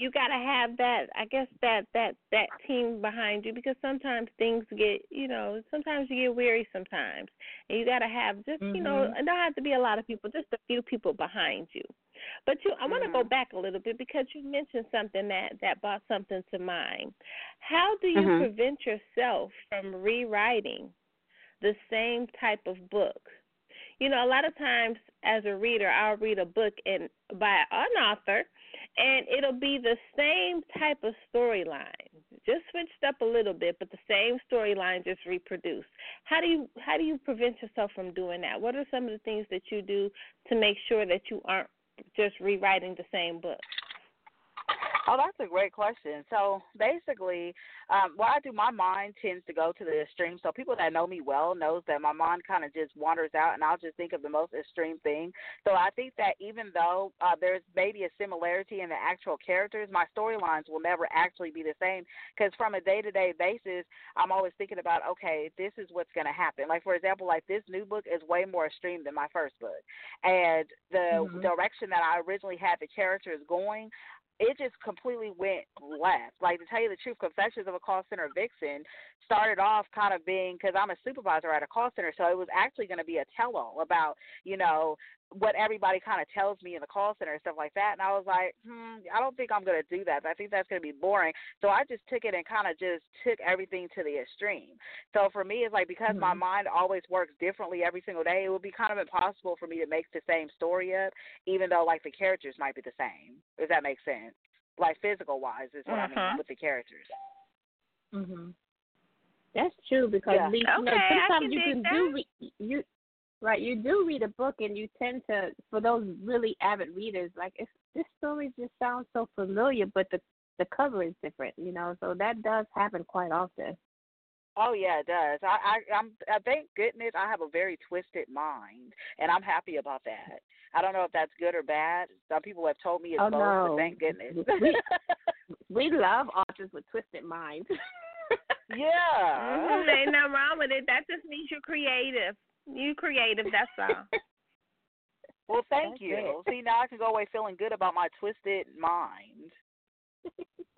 you got to have that i guess that that that team behind you because sometimes things get you know sometimes you get weary sometimes and you got to have just mm-hmm. you know mm-hmm. it don't have to be a lot of people just a few people behind you but you i want to mm-hmm. go back a little bit because you mentioned something that that brought something to mind how do you mm-hmm. prevent yourself from rewriting the same type of book. You know, a lot of times as a reader, I'll read a book and by an author, and it'll be the same type of storyline, just switched up a little bit, but the same storyline just reproduced. How do you how do you prevent yourself from doing that? What are some of the things that you do to make sure that you aren't just rewriting the same book? Oh, that's a great question. So basically, um, what I do, my mind tends to go to the extreme. So people that know me well knows that my mind kind of just wanders out, and I'll just think of the most extreme thing. So I think that even though uh, there's maybe a similarity in the actual characters, my storylines will never actually be the same. Because from a day-to-day basis, I'm always thinking about, okay, this is what's going to happen. Like for example, like this new book is way more extreme than my first book, and the Mhm. direction that I originally had the characters going, it just completely went left. Like to tell you the truth, Confessions of a Call Center Vixen started off kind of being because I'm a supervisor at a call center, so it was actually going to be a tell-all about you know what everybody kind of tells me in the call center and stuff like that. And I was like, hmm, I don't think I'm going to do that. I think that's going to be boring. So I just took it and kind of just took everything to the extreme. So for me, it's like because my mind always works differently every single day, it would be kind of impossible for me to make the same story up, even though like the characters might be the same. If that makes sense. Like physical wise is what I mean with the characters. Mhm. That's true because Yeah. at least you know sometimes you dig can do re- you right you do read a book and you tend to for those really avid readers like it's, this story just sounds so familiar but the the cover is different you know so that does happen quite often. Oh yeah, it does. I, I I'm I thank goodness I have a very twisted mind, and I'm happy about that. I don't know if that's good or bad. Some people have told me it's Oh, both, no. but thank goodness. We, we love authors with twisted minds. yeah. Mhm, Ain't nothing wrong with it. That just means you're creative. You creative. That's all. Well, thank That's you. See, now I can go away feeling good about my twisted mind.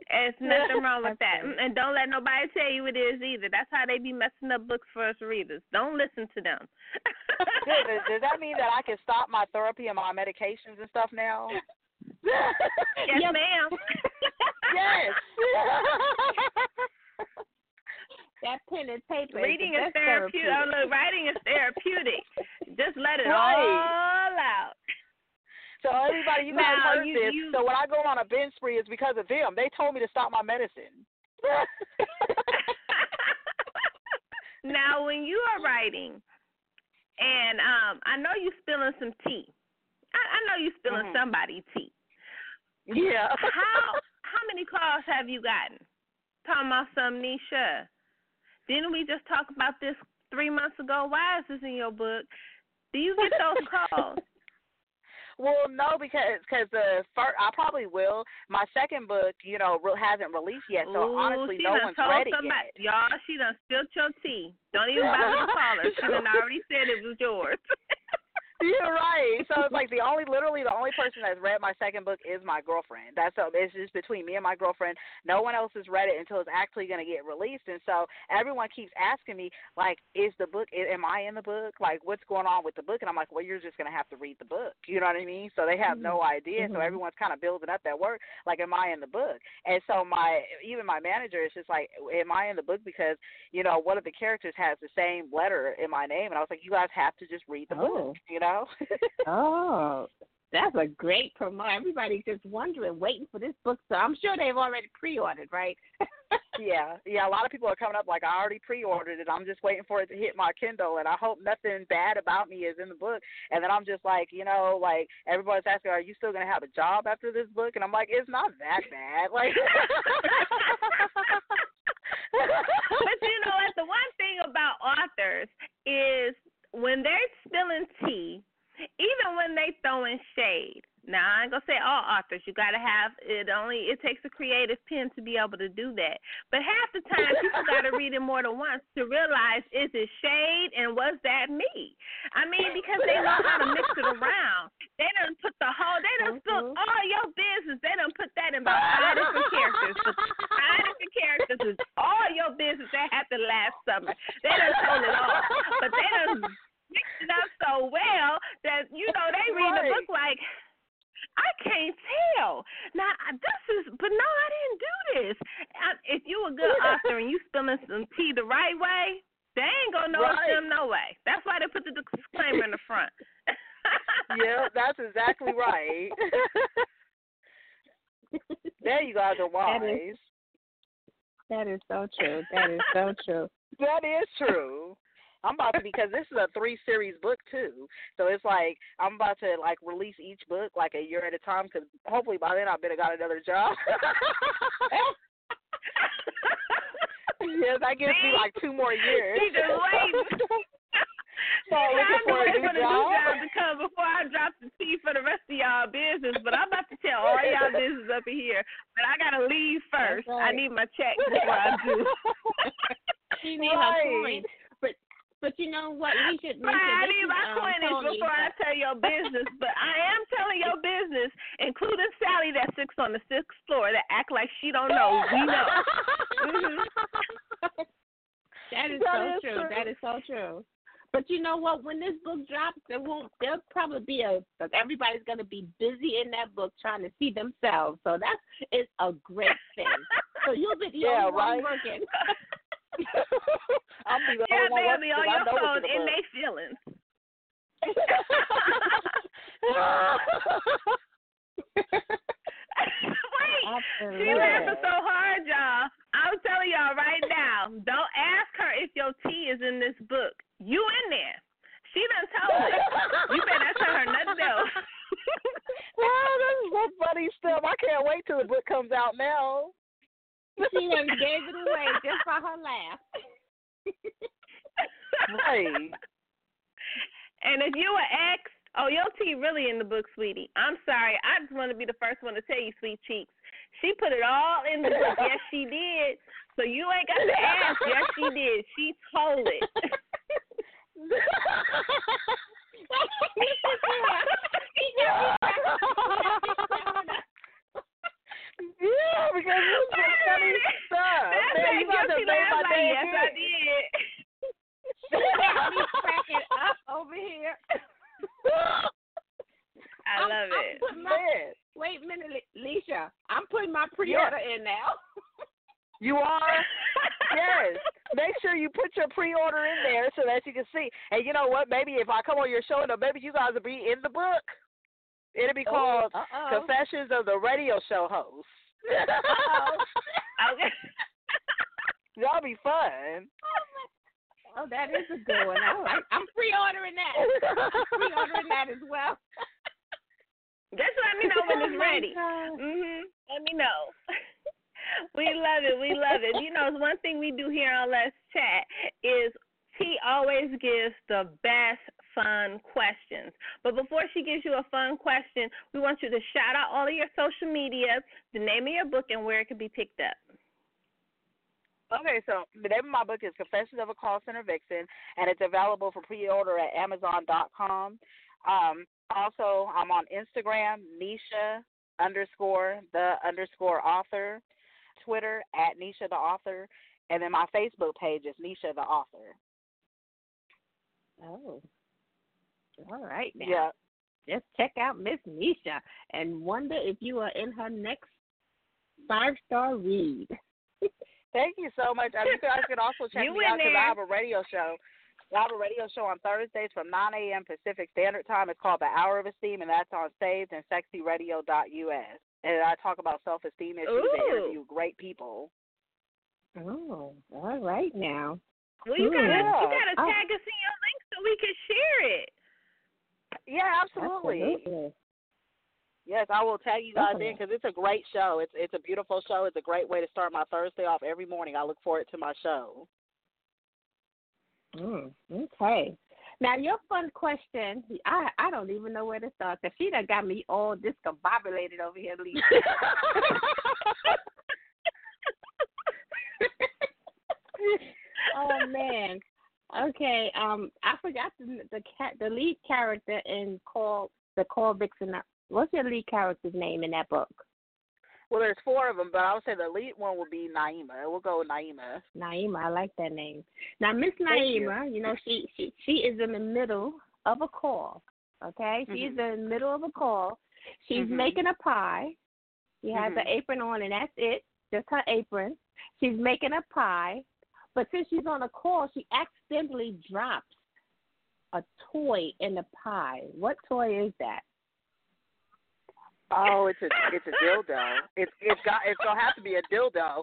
There's nothing wrong with that. And don't let nobody tell you it is either. That's how they be messing up books for us readers. Don't listen to them. Does, does that mean that I can stop my therapy and my medications and stuff now? yes, ma'am. yes. That pen and paper. Reading is, is the best therapeutic. Oh, therapeutic. look, writing is therapeutic. Just let it Right. all out. So everybody, you guys heard you- this. you- So when I go on a binge spree, it's because of them. They told me to stop my medicine. now, when you are writing, and um, I know you're spilling some tea. I, I know you're spilling Mhm. somebody tea. Yeah. how how many calls have you gotten? Talking about some Nisha. Didn't we just talk about this three months ago? Why is this in your book? Do you get those calls? Well, no, because cause uh, the first I probably will. My second book, you know, re- hasn't released yet, so Ooh, honestly, no one's ready somebody, yet. Y'all, she done spilled your tea. Don't even bother to call her. She done already said it was yours. You're right. So it's like the only, literally, the only person that's read my second book is my girlfriend. That's so it's just between me and my girlfriend. No one else has read it until it's actually going to get released. And so everyone keeps asking me, like, is the book? Am I in the book? Like, what's going on with the book? And I'm like, well, you're just going to have to read the book. You know what I mean? So they have no idea. So Mhm. everyone's kind of building up that work. Like, am I in the book? And so my, even my manager is just like, am I in the book? Because you know, one of the characters has the same letter in my name, and I was like, you guys have to just read the Oh. book. You know? Oh, that's a great promo. Everybody's just wondering, waiting for this book. So I'm sure they've already pre-ordered, right? yeah, yeah. A lot of people are coming up like I already pre-ordered it. I'm just waiting for it to hit my Kindle, and I hope nothing bad about me is in the book. And then I'm just like, you know, like everybody's asking, are you still gonna have a job after this book? And I'm like, it's not that bad. Like, but you know what? The one thing about authors is when they're spilling tea, even when they throwing shade. Now I ain't gonna say all authors. You gotta have it. Only it takes a creative pen to be able to do that. But half the time, people gotta read it more than once to realize is it shade and was that me? I mean, because they know how to mix it around. They done put the whole. They done spilled mm-hmm. all your business. They done put that in about five different characters. Five different characters is all your business that happened last summer. They done told it all. But they done mixed it up so well that you know they read the book like I can't tell. Now this is, but no, I didn't do this. I, if you a good author and you spilling some tea the right way, They ain't gonna know Right. them no way. That's why they put the disclaimer in the front. yeah, that's exactly right. there you guys are wise. That is- That is so true. That is so true. That is true. I'm about to because this is a three series book too, so it's like I'm about to like release each book like a year at a time because hopefully by then I've been got another job. yeah, that gives me like two more years. She just waiting. so I'm looking for a waiting new for the job. new job to come before I drop the tea for the rest of y'all business. But I'm about to tell all y'all business up in here. But I gotta leave first. That's I need my check before I do. She need her coin. But you know what, Lissha, Lissha, Right, I this need my um, twenties Toni, before I tell your business. But I am telling your business, including Sally that sits on the sixth floor that act like she don't know. We know. That is That so is true. true. That is so true. But you know what? When this book drops, there won't. There'll probably be a. because Everybody's gonna be busy in that book trying to see themselves. So that is a great thing. So you'll be the Yeah, only one right. working. I'm be the Yeah, only be on your phone in the their feelings. Wait, she laughing so hard, y'all. I'm telling y'all right now, don't ask her if your tea is in this book. You in there. She done told her. You better tell her nothing else. this is so funny stuff. I can't wait till the book comes out now. She done gave it away just by her laugh. Right. And if you were asked, oh, your tea really in the book, sweetie. I'm sorry. I just want to be the first one to tell you, sweet cheeks. She put it all in the book. yes, she did. So you ain't got to ask. Yes, she did. She told it. Yeah, because is some funny stuff. That's Man, you guilty have made my like, day yes, I did. She got me cracking up over here. I I'm- love I'm it. my-. Wait a minute, Le- Lissha. I'm putting my pre-order in now. You are? yes. Make sure you put your pre-order in there so that you can see. And you know what? Maybe if I come on your show, maybe you guys will be in the book. It'll be oh, called uh-oh. Confessions of the Radio Show Host. Okay. That'll be fun. Oh, that is a good one. I like, I'm pre-ordering that. I'm pre-ordering that as well. Just let me know when Oh it's ready. God. Mhm. Let me know. we love it. We love it. You know, one thing we do here on Let's Chat is T always gives the best fun questions. But before she gives you a fun question, we want you to shout out all of your social media, the name of your book, and where it can be picked up. Okay, so the name of my book is Confessions of a Call Center Vixen, and it's available for pre-order at Amazon.com. Um, also, I'm on Instagram, Nisha underscore the underscore author, Twitter at Nisha the author, and then my Facebook page is Nisha the author. Oh. All right now. Yeah. Just check out Miss Nisha and wonder if you are in her next five star read. Thank you so much. Um, you guys can also check You me out because. I have a radio show. I have a radio show on Thursdays from 9 a.m. Pacific Standard Time. It's called The Hour of Esteem, and that's on saved and sexyradio.us. And I talk about self esteem issues and Ooh. interview great people. Oh, all right now. Well, you gotta Yeah. you gotta Oh. tag us in your link so we can share it. Yeah, absolutely. Absolutely. Yes, I will tag you guys in because it's a great show. It's it's a beautiful show. It's a great way to start my Thursday off every morning. I look forward to my show. Mm, okay. Now your fun question, I I don't even know where to start. Cause she done got me all discombobulated over here, Lisa. oh man. Okay. Um, I forgot the the cat the lead character in Call the Call Vixen. What's your lead character's name in that book? Well, there's four of them, but I would say the lead one would be Naima. We'll go with Naima. Naima, I like that name. Now, Miss Thank you. Naima, you. know she she she is in the middle of a call. Okay, she's Mhm. in the middle of a call. She's Mhm. making a pie. She has Mhm. an apron on, and that's it, just her apron. She's making a pie, But since she's on a call, she accidentally drops a toy in the pie. What toy is that? Oh, it's a it's a dildo. It's it's got it's gonna have to be a dildo,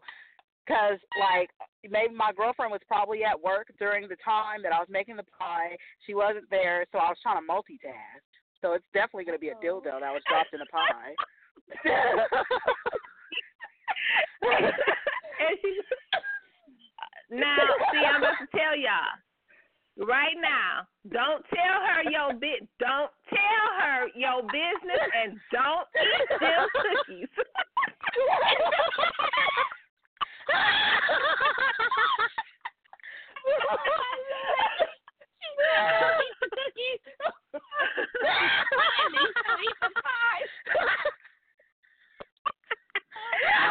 because like maybe my girlfriend was probably at work during the time that I was making the pie. She wasn't there, so I was trying to multitask. So it's definitely gonna be a dildo that was dropped in the pie. and she now see I'm about to tell y'all right now. Don't tell her your bit. Don't tell her your business, and don't eat them cookies.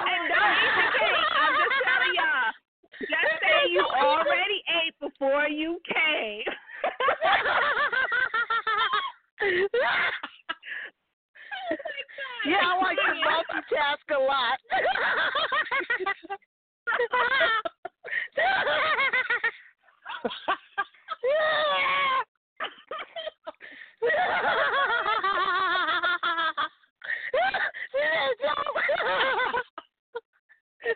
and don't eat the cake. I'm just telling y'all. You already ate before you came. yeah, I like to multitask a lot. she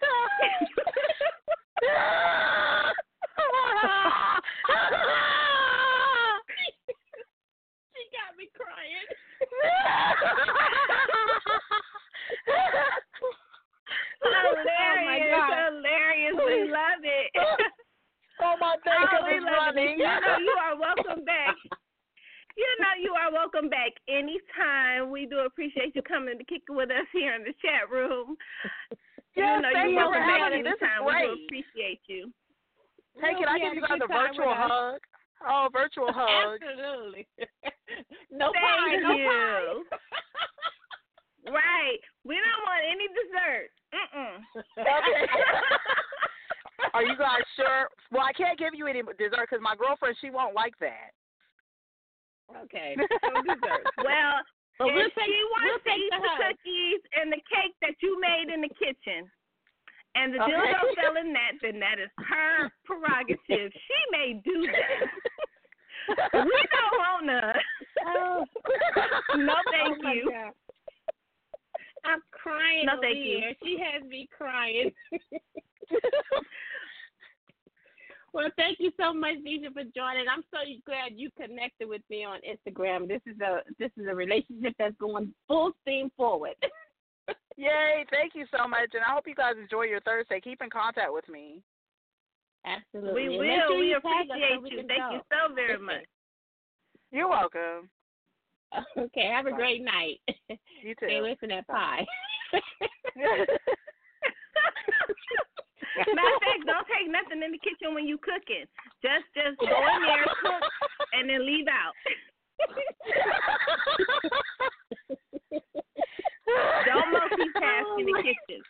got me crying. hilarious, God. hilarious. We love it. My makeup we is love it. running. You know you are welcome back. You know you are welcome back anytime. We do appreciate you coming to kick it with us here in the chat room. Yes, you know you're welcome back having me. This is anytime. We do appreciate you. Hey, can I give you guys a virtual hug? Oh, virtual hug. Absolutely. no Thank pie, no you. pie. right. We don't want any dessert. Mm-mm. Okay. Are you guys sure? Well, I can't give you any dessert because my girlfriend she won't like that. Okay. No dessert. Well, But if we'll take- she wants we'll to take eat the the cookies and the cake that you made in the kitchen, and the Okay. dildo fell in that, then that is her prerogative. She may do that. we don't want none. Oh. No, thank Oh, you. God. I'm crying No, over thank you. here. She has me crying. Well, thank you so much, Deja, for joining. I'm so glad you connected with me on Instagram. This is a this is a relationship that's going full steam forward. Yay! Thank you so much, and I hope you guys enjoy your Thursday. Keep in contact with me. Absolutely. We will. sure we you so appreciate we you. can Thank go. you so very much. You're welcome. Okay, have a Bye. great night. You too. Stay away from that pie. Matter of fact, don't take nothing in the kitchen when you cooking. Just just go in there, cook, and then leave out. Don't multitask in the kitchen.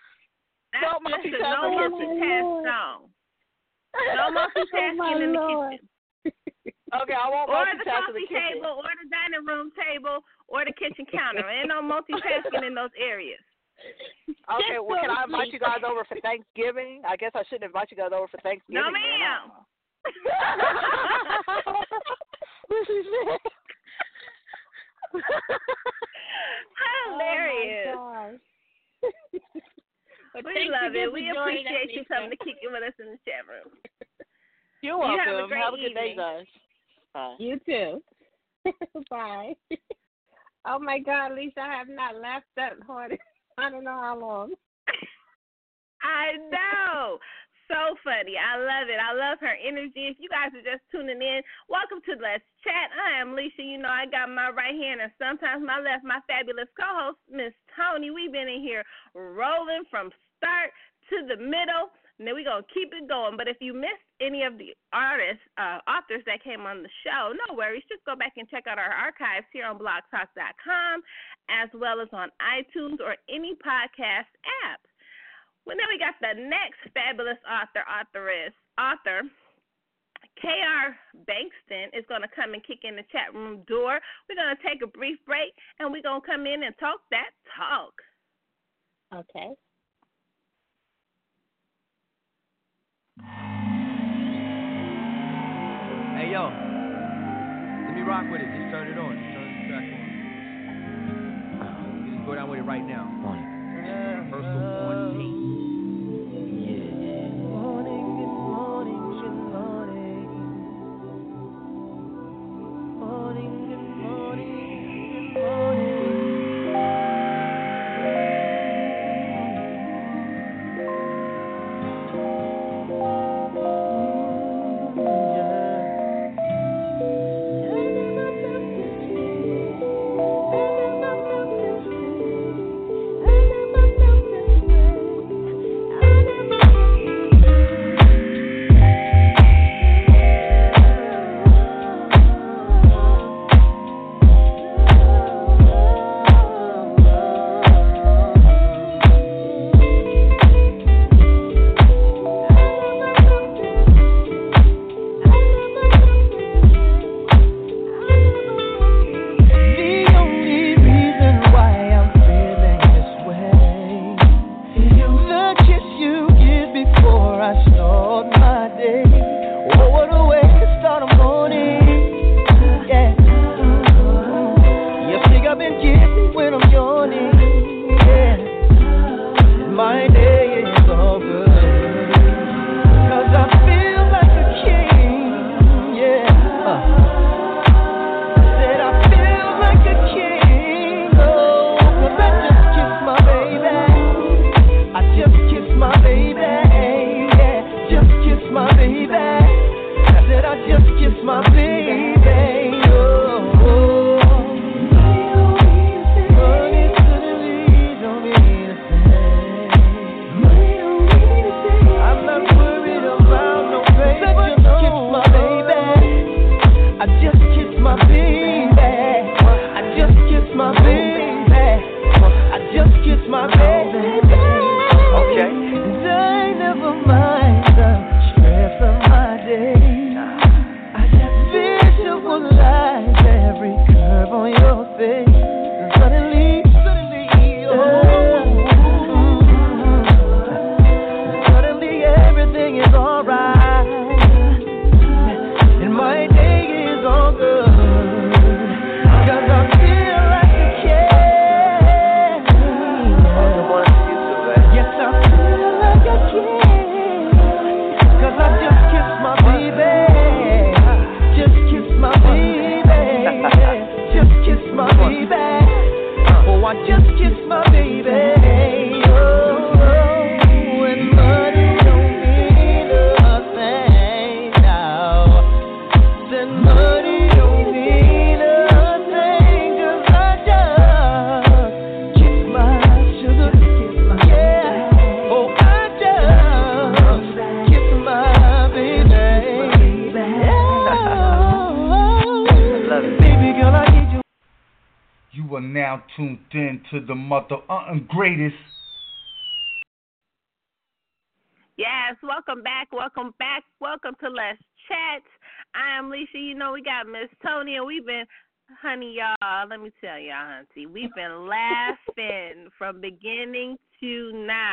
That's Don't just multitask no multitask song. No multitasking in the kitchen. Okay, I won't Or the coffee the table, or the dining room table, or the kitchen counter. Ain't no multitasking in those areas. Okay, well, can I invite sleep. you guys over for Thanksgiving? I guess I shouldn't invite you guys over for Thanksgiving. No, then, ma'am. Hilarious. Oh, But we love you it. We appreciate you coming to kick it with us in the chat room. You're You welcome. have a great good day, guys. Bye. You too. Bye. oh my God, Lisa, I have not laughed that hard. I don't know how long. I know. So funny. I love it. I love her energy. If you guys are just tuning in, welcome to Let's Chat. I am Lissha. You know, I got my right hand and sometimes my left, my fabulous co host, Miss Toni. We've been in here rolling from start to the middle. And then we're going to keep it going. But if you missed any of the artists, uh, authors that came on the show, no worries. Just go back and check out our archives here on blogtalk.com as well as on iTunes or any podcast app. Well, then we got the next fabulous author, authoress, author, K.R. Bankston is going to come and kick in the chat room door. We're going to take a brief break and we're going to come in and talk that talk. Okay. Yo, let me rock with it. Just turn it on. Just turn the track on. Just go down with it right now. Rehearsal on tape.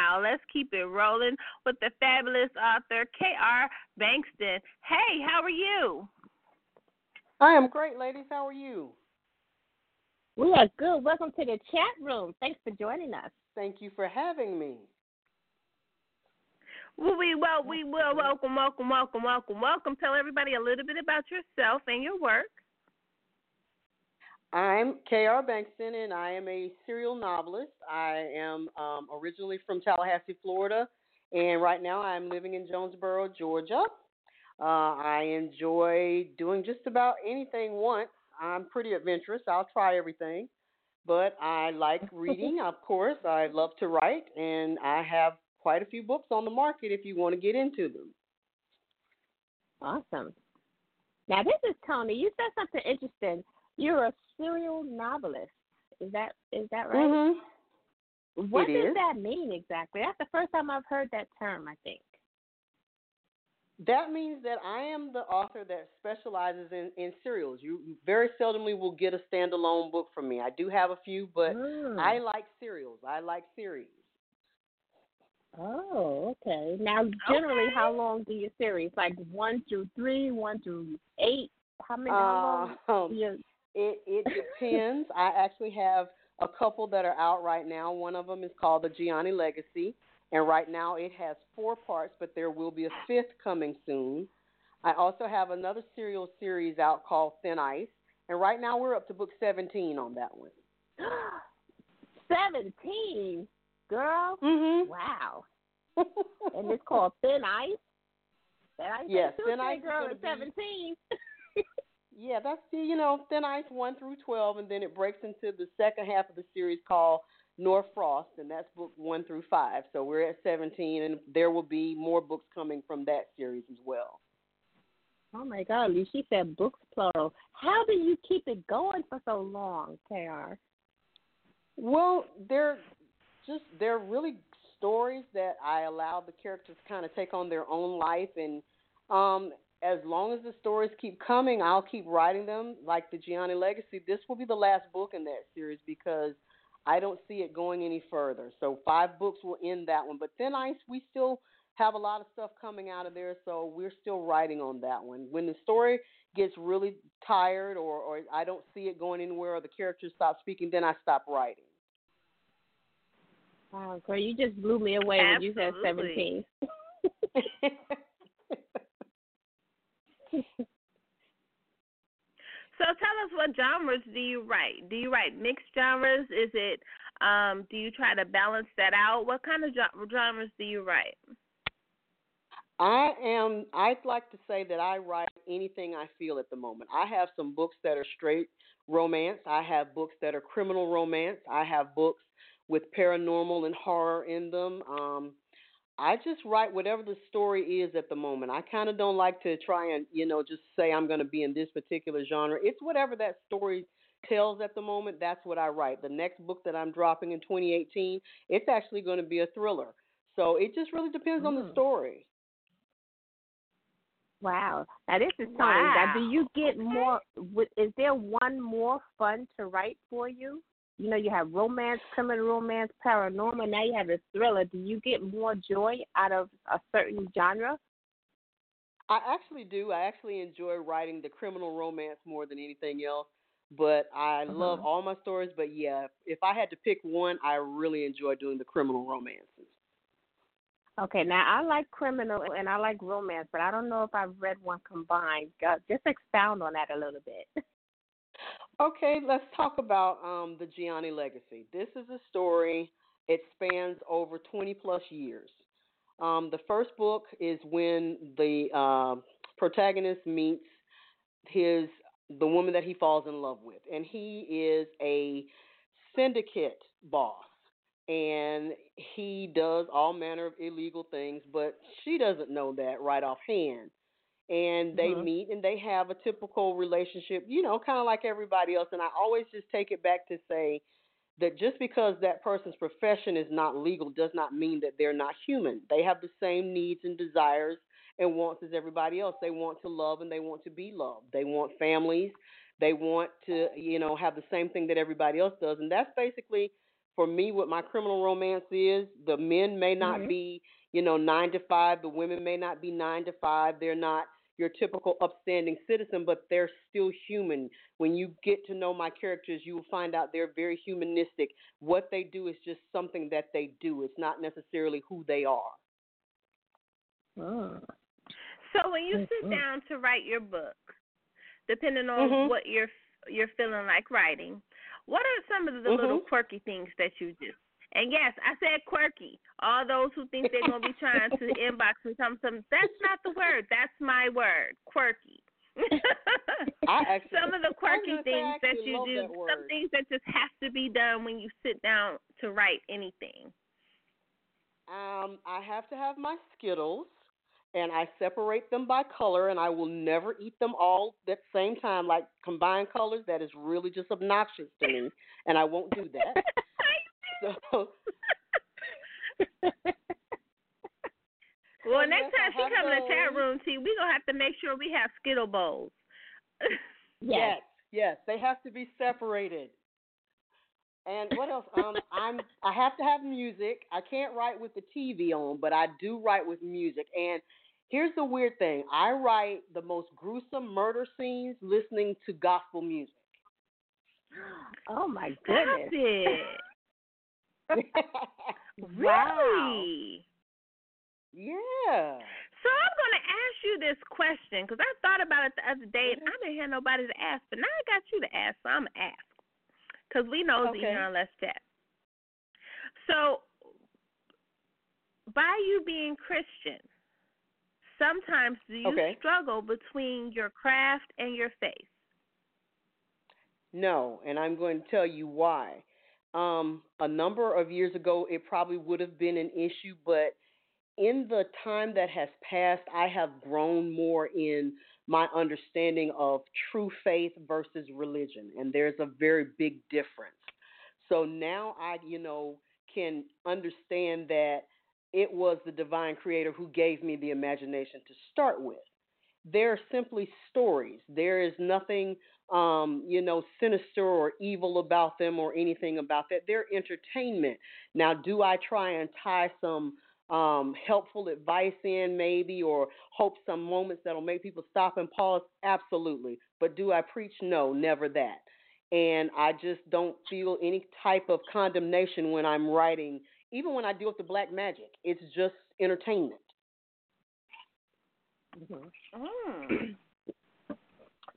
Now. Let's keep it rolling with the fabulous author K.R. Bankston. Hey, how are you? I am great, ladies. How are you? We are good. Welcome to the chat room. Thanks for joining us. Thank you for having me. Well, we well we will welcome, welcome, welcome, welcome, welcome. Tell everybody a little bit about yourself and your work. I'm K.R. Bankston, and I am a serial novelist. I am um, originally from Tallahassee, Florida, and right now I'm living in Jonesboro, Georgia. Uh, I enjoy doing just about anything once. I'm pretty adventurous. I'll try everything, but I like reading, of course. I love to write, and I have quite a few books on the market if you want to get into them. Awesome. Now this is Toni. You said something interesting. You're a serial novelist. Is that is that right? Mm-hmm. What It does is. that mean exactly? That's the first time I've heard that term. I think. That means that I am the author that specializes in, in serials. You very seldomly will get a standalone book from me. I do have a few, but Mm. I like serials. I like series. Oh, okay. Now, generally, Okay. how long do your series? Like one through three, one through eight? How many? how long? Um, you- It it depends. I actually have a couple that are out right now. One of them is called the Gianni Legacy, and right now it has four parts, but there will be a fifth coming soon. I also have another serial series out called Thin Ice, and right now we're up to book 17 on that one. Seventeen, girl. Mm-hmm. Wow. and it's called Thin Ice. Thin Ice. Yes, Thin Ice girl gonna seventeen. Yeah, that's the you know Thin Ice one through twelve, and then it breaks into the second half of the series called North Frost, and that's book one through five. So we're at seventeen, and there will be more books coming from that series as well. Oh my God, she said books plural. How do you keep it going for so long, Kr? Well, they're just they're really stories that I allow the characters to kind of take on their own life, and um, as long as the stories keep coming, I'll keep writing them. Like the Gianni Legacy, this will be the last book in that series because I don't see it going any further. So five books will end that one, but then I we still have a lot of stuff coming out of there, so we're still writing on that one. When the story gets really tired or, or I don't see it going anywhere or the characters stop speaking, then I stop writing. Wow, girl, you just blew me away when you said seventeen. So tell us what genres do you write? Do you write mixed genres? Is it um do you try to balance that out? What kind of genres do you write? I am. I'd like to say that I write anything I feel at the moment. I have some books that are straight romance. I have books that are criminal romance. I have books with paranormal and horror in them. Um, I just write whatever the story is at the moment. I kind of don't like to try and you know just say I'm going to be in this particular genre. It's whatever that story tells at the moment. That's what I write. The next book that I'm dropping in 2018, it's actually going to be a thriller. So it just really depends on the Mm. story. Wow. Now this is Toni. Now, do you get more? Is there one more fun to write for you? You know, you have romance, criminal romance, paranormal. Now you have a thriller. Do you get more joy out of a certain genre? I actually do. I actually enjoy writing the criminal romance more than anything else. But I love Uh-huh. all my stories. But yeah, if I had to pick one, I really enjoy doing the criminal romances. Okay, now I like criminal and I like romance, but I don't know if I've read one combined. Uh, just expound on that a little bit. Okay, let's talk about um, the Gianni legacy. This is a story. It spans over 20 plus years. Um, the first book is when the uh, protagonist meets his the woman that he falls in love with, and he is a syndicate boss, and he does all manner of illegal things, but she doesn't know that right offhand and they Mhm. meet and they have a typical relationship, you know, kind of like everybody else. And I always just take it back to say that just because that person's profession is not legal does not mean that they're not human. They have the same needs and desires and wants as everybody else. They want to love and they want to be loved. They want families. They want to, you know, have the same thing that everybody else does. And that's basically for me what my criminal romance is. The men may not Mhm. be, you know, nine to five. The women may not be nine to five. They're not your typical upstanding citizen, but they're still human. When you get to know my characters, you will find out they're very humanistic. What they do is just something that they do. It's not necessarily who they are. Mm. So when you sit Mhm. down to write your book, depending on Mhm. what you're you're feeling like writing, what are some of the little Mhm. quirky things that you do? And yes, I said quirky. All those who think they're gonna be trying to inbox me some some that's not the word. That's my word. Quirky. I actually- some of the quirky gonna say, I things that you do, that some things that just have to be done when you sit down to write anything. Um, I have to have my Skittles, and I separate them by color, and I will never eat them all at the same time, like combined colors. That is really just obnoxious to me, and I won't do that. so, Well, So, next time she have come in the chat room, T, we gonna have to make sure we have Skittle bowls. yes, yes, they have to be separated. And what else? Um, I'm I have to have music. I can't write with the TV on, but I do write with music. And here's the weird thing: I write the most gruesome murder scenes listening to gospel music. Oh my Stop goodness! Really? Yeah. So I'm going to ask you this question because I thought about it the other day and mm-hmm. I didn't have nobody to ask, but now I got you to ask, so I'm going to ask because we know Okay. here on Let's Chat. So, by you being Christian, sometimes do you Okay. struggle between your craft and your faith? No, and I'm going to tell you why. Um, a number of years ago, it probably would have been an issue, but in the time that has passed, I have grown more in my understanding of true faith versus religion, and there's a very big difference. So now I, you know, can understand that it was the divine creator who gave me the imagination to start with. They're simply stories. There is nothing um, you know, sinister or evil about them or anything about that. They're entertainment. Now, do I try and tie some um, helpful advice in, maybe, or hope some moments that'll make people stop and pause? Absolutely. But do I preach? No, never that. And I just don't feel any type of condemnation when I'm writing, even when I deal with the black magic. It's just entertainment. Mm.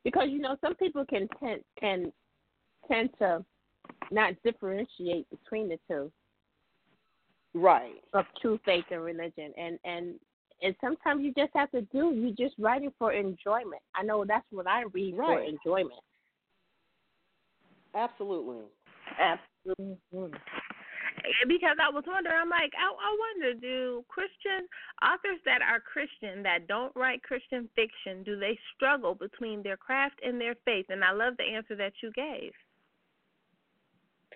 Because you know some people can tend can tend to not differentiate between the two. Right. of true faith and religion. And and and sometimes you just have to do you just writing for enjoyment. I know that's what i read for enjoyment. Absolutely. absolutely Because I was wondering, I'm like, I, I wonder, do Christian authors that are Christian that don't write Christian fiction, do they struggle between their craft and their faith? And I love the answer that you gave.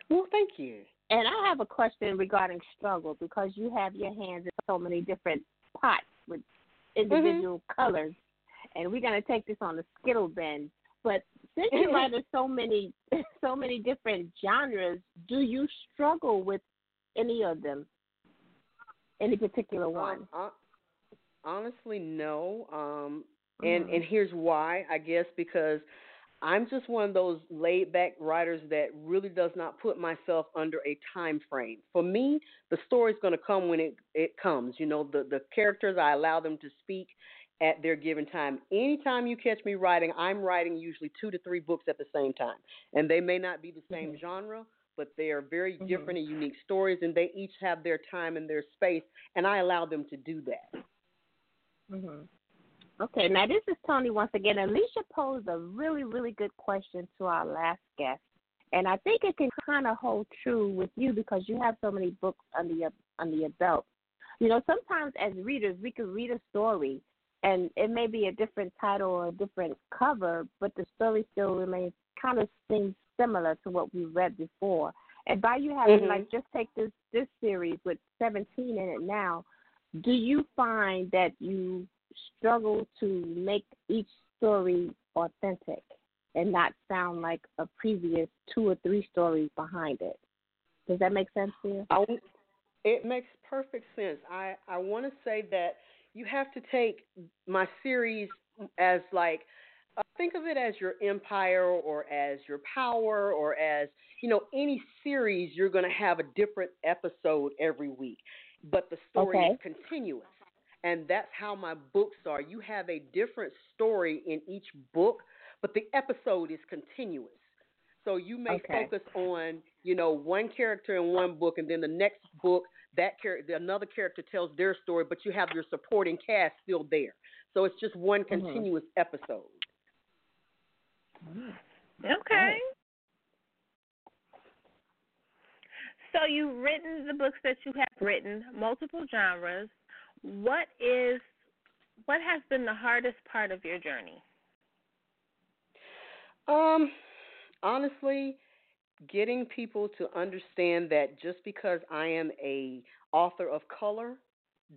Well, thank you. and i have a question regarding struggle because you have your hands in so many different pots with individual mm-hmm. colors and we're going to take this on the skittle bend but since you write so many so many different genres do you struggle with any of them any particular one Um, honestly, no. Um, and Mhm. and here's why. I guess because I'm just one of those laid back writers that really does not put myself under a time frame. For me, the story's going to come when it it comes. You know, the the characters I allow them to speak at their given time. Anytime you catch me writing, I'm writing usually two to three books at the same time, and they may not be the same Mhm. genre, but they are very Mhm. different and unique stories, and they each have their time and their space, and I allow them to do that. hmm Okay, now this is Toni once again. Alicia posed a really, really good question to our last guest, and I think it can kind of hold true with you because you have so many books under your under your belt. You know, sometimes as readers, we can read a story, and it may be a different title or a different cover, but the story still remains kind of seems similar to what we read before. And by you having Mhm. like just take this this series with 17 in it now, do you find that you struggle to make each story authentic and not sound like a previous two or three stories behind it? Does that make sense to you? I, it makes perfect sense. I, I want to say that you have to take my series as like, think of it as your empire or as your power or as, you know, any series, you're going to have a different episode every week. But the story is continuous. And that's how my books are. You have a different story in each book, but the episode is continuous. So you may Okay. focus on, you know, one character in one book, and then the next book, that character, another character tells their story, but you have your supporting cast still there. So it's just one Mhm. continuous episode. Okay. So you've written the books that you have written, multiple genres. What is what has been the hardest part of your journey? Um, honestly, getting people to understand that just because I am a author of color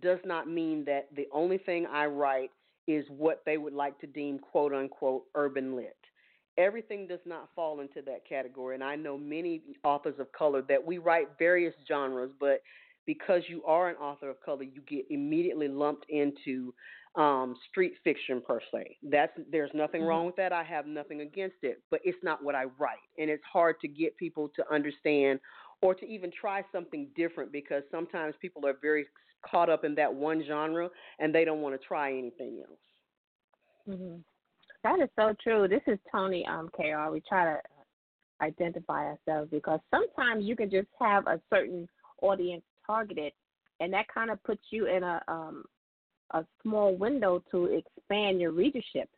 does not mean that the only thing I write is what they would like to deem quote unquote urban lit. Everything does not fall into that category. And I know many authors of color that we write various genres, but because you are an author of color, you get immediately lumped into um, street fiction per se. That's there's nothing wrong with that. I have nothing against it, but it's not what I write, and it's hard to get people to understand or to even try something different because sometimes people are very caught up in that one genre and they don't want to try anything else. hmm That is so true. This is Toni um KR. We try to identify ourselves because sometimes you can just have a certain audience targeted and that kind of puts you in a um a small window to expand your readership.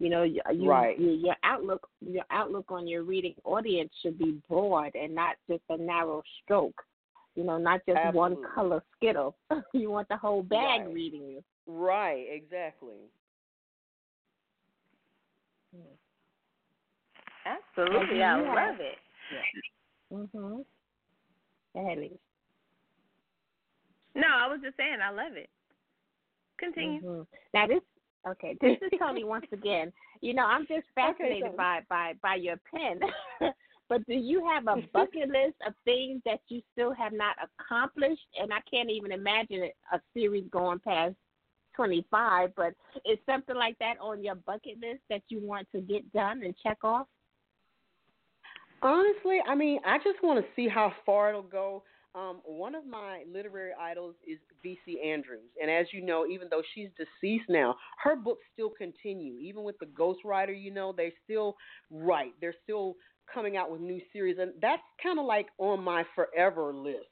You know, you, you, Right. you, your outlook your outlook on your reading audience should be broad and not just a narrow stroke. You know, not just one color skittle. you want the whole bag Right. reading you. Right, exactly. Absolutely, I Yeah. love it. Mhm. Go ahead, No, I was just saying I love it. Continue. Mhm. Now this okay, this is Toni once again. You know, I'm just fascinated Toni. by by by your pen. but do you have a bucket list of things that you still have not accomplished? And I can't even imagine a series going past 25. But is something like that on your bucket list that you want to get done and check off? Honestly, I mean, I just want to see how far it'll go. Um, one of my literary idols is V.C. Andrews, and as you know, even though she's deceased now, her books still continue. Even with the ghostwriter, you know, they still write. They're still coming out with new series, and that's kind of like on my forever list.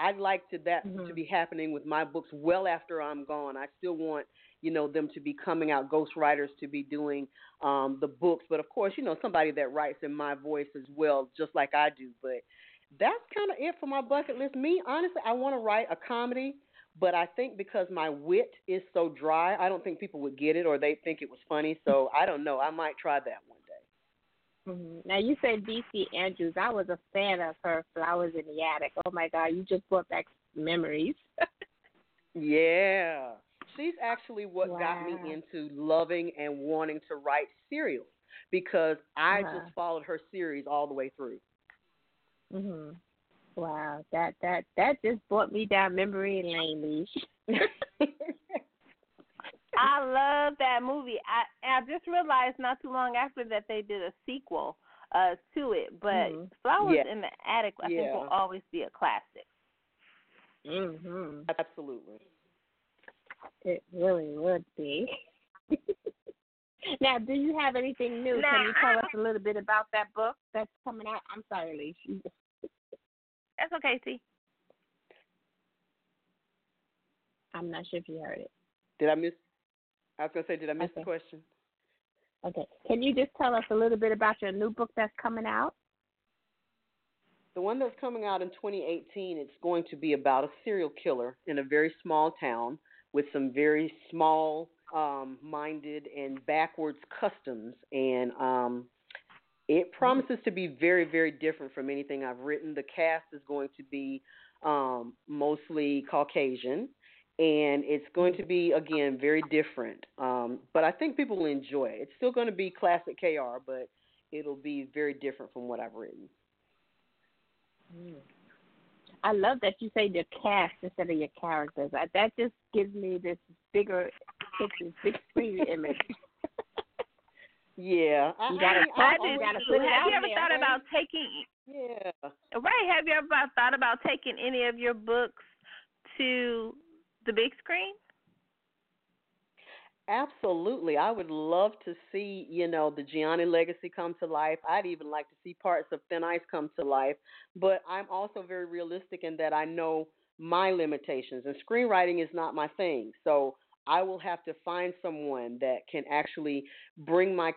I'd like to that to be happening with my books well after I'm gone. I still want you know them to be coming out, ghostwriters to be doing um, the books, but of course, you know somebody that writes in my voice as well, just like I do. But that's kind of it for my bucket list. Me, honestly, I want to write a comedy, but I think because my wit is so dry, I don't think people would get it or they think it was funny. So I don't know. I might try that one Mhm. Now you said V.C. Andrews. I was a fan of her Flowers in the Attic. Oh my God, you just brought back memories. Yeah. She's actually what got me into loving and wanting to write serials because I Uh-huh. just followed her series all the way through. Mhm. Wow, that that that just brought me down memory lane, Leash. I love that movie. I I just realized not too long after that they did a sequel uh to it, but Mhm. Flowers Yeah. in the Attic I think will always be a classic. Mhm. Absolutely. It really would be. now, do you have anything new? Can you tell us a little bit about that book that's coming out? I'm sorry, Leash. That's okay, T. I'm not sure if you heard it. Did I miss? I was gonna say, did I miss the question? Okay. Can you just tell us a little bit about your new book that's coming out? The one that's coming out in 2018, it's going to be about a serial killer in a very small town with some very small um, minded and backwards customs. And um, it promises to be very, very different from anything I've written. The cast is going to be um, mostly Caucasian. And it's going to be, again, very different. Um, but I think people will enjoy it. It's still going to be classic KR, but it'll be very different from what I've written. I love that you say your cast instead of your characters. I, that just gives me this bigger picture, big screen image. Yeah, I, You gotta I, put- I, gotta Have put it out you ever there, thought right? about taking Yeah. right? Have you ever thought about taking any of your books to the big screen? Absolutely. I would love to see, you know, the Gianni legacy come to life. I'd even like to see parts of Thin Ice come to life. But I'm also very realistic in that I know my limitations, and screenwriting is not my thing. So I will have to find someone that can actually bring my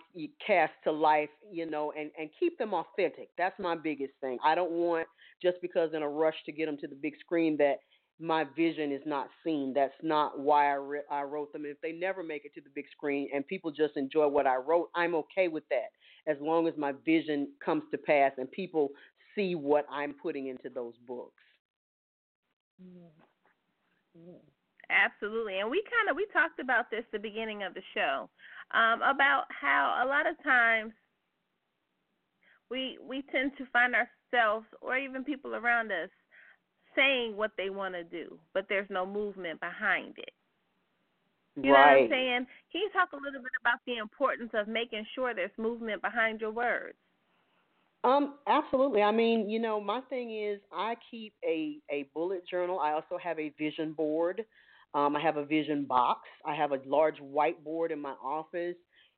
cast to life, you know, and, and keep them authentic. That's my biggest thing. I don't want just because in a rush to get them to the big screen that my vision is not seen. That's not why I, re- I wrote them. If they never make it to the big screen and people just enjoy what I wrote, I'm okay with that as long as my vision comes to pass and people see what I'm putting into those books. Absolutely. And we kind of we talked about this the beginning of the show um, about how a lot of times we we tend to find ourselves or even people around us saying what they want to do, but there's no movement behind it. You know what I'm saying? Can you talk a little bit about the importance of making sure there's movement behind your words? Um, absolutely. I mean, you know, my thing is I keep a a bullet journal. I also have a vision board. Um, I have a vision box. I have a large whiteboard in my office,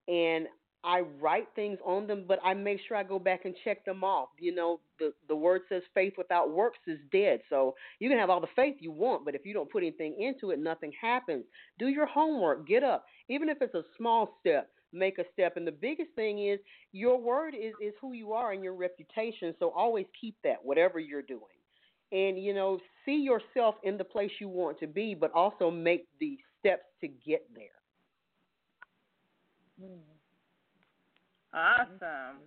and I write things on them. But I make sure I go back and check them off. You know, the the word says faith without works is dead. So you can have all the faith you want, but if you don't put anything into it, nothing happens. Do your homework. Get up, even if it's a small step make a step. And the biggest thing is your word is, is who you are and your reputation. So always keep that, whatever you're doing. And, you know, see yourself in the place you want to be, but also make the steps to get there. Hmm. Awesome.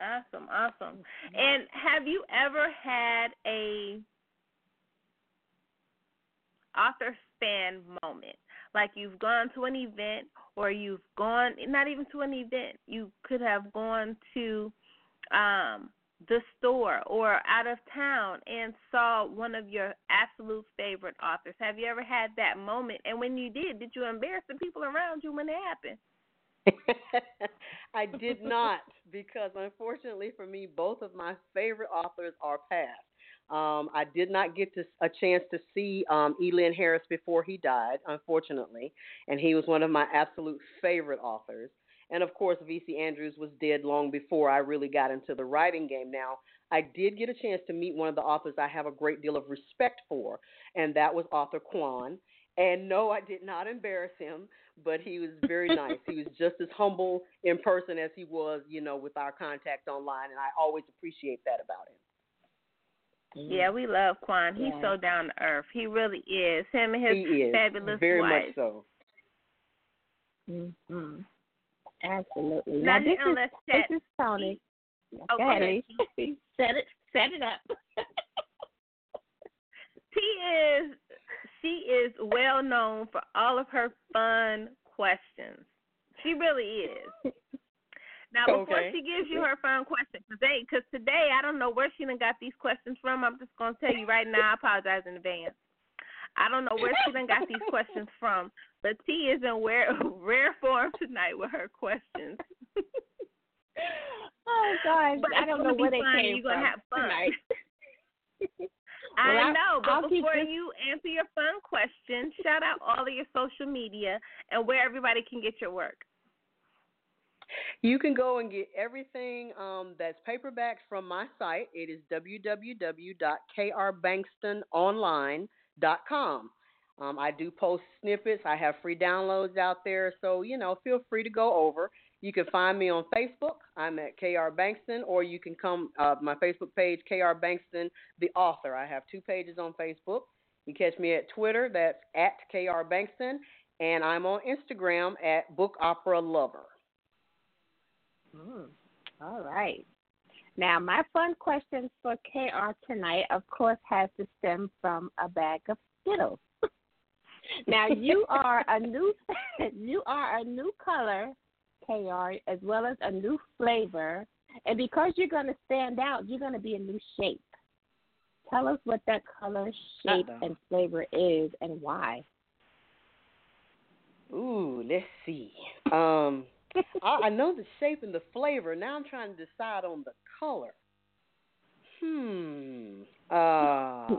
Awesome, awesome. And have you ever had a author fan moment? Like you've gone to an event or you've gone not even to an event. You could have gone to um the store or out of town and saw one of your absolute favorite authors. Have you ever had that moment? And when you did, did you embarrass the people around you when it happened? I did not because unfortunately for me, both of my favorite authors are passed. Um, I did not get to, a chance to see um, Elin Harris before he died, unfortunately, and he was one of my absolute favorite authors. And of course, V.C. Andrews was dead long before I really got into the writing game. Now, I did get a chance to meet one of the authors I have a great deal of respect for, and that was author Quan. And no, I did not embarrass him, but he was very nice. he was just as humble in person as he was, you know, with our contact online, and I always appreciate that about him. Yeah, we love Quan. He's Yeah. so down to earth. He really is. Him and his he is fabulous very wife. much so. Mm-hmm. Absolutely. Now, Now, this is let's this is Toni. Oh, Go go ahead, ahead. Lee. Set it set it up. T is she is well known for all of her fun questions. She really is. Now, before Okay. she gives you her fun question today, because today I don't know where she done got these questions from. I'm just gonna tell you right now. I apologize in advance. I don't know where she done got these questions from, but T is in rare rare form tonight with her questions. Oh gosh, But I don't know where they fun. came You're gonna have fun. tonight. I Well, I- know, but I'll before you answer your fun question, shout out all of your social media and where everybody can get your work. You can go and get everything um, that's paperback from my site. It is www.krbankstononline.com. Um, I do post snippets. I have free downloads out there, so you know, feel free to go over. You can find me on Facebook. I'm at KR Bankston, or you can come uh, my Facebook page, KR Bankston, the author. I have two pages on Facebook. You catch me at Twitter. That's at KR Bankston, and I'm on Instagram at Book Opera Lover. Mm, all right. Now, my fun question for KR tonight, of course, has to stem from a bag of Skittles. now, you are a new, you are a new color, KR, as well as a new flavor, and because you're going to stand out, you're going to be a new shape. Tell us what that color, shape, Uh-oh. and flavor is, and why. Ooh, let's see. Um, I, I know the shape and the flavor. Now I'm trying to decide on the color. Hmm. Uh,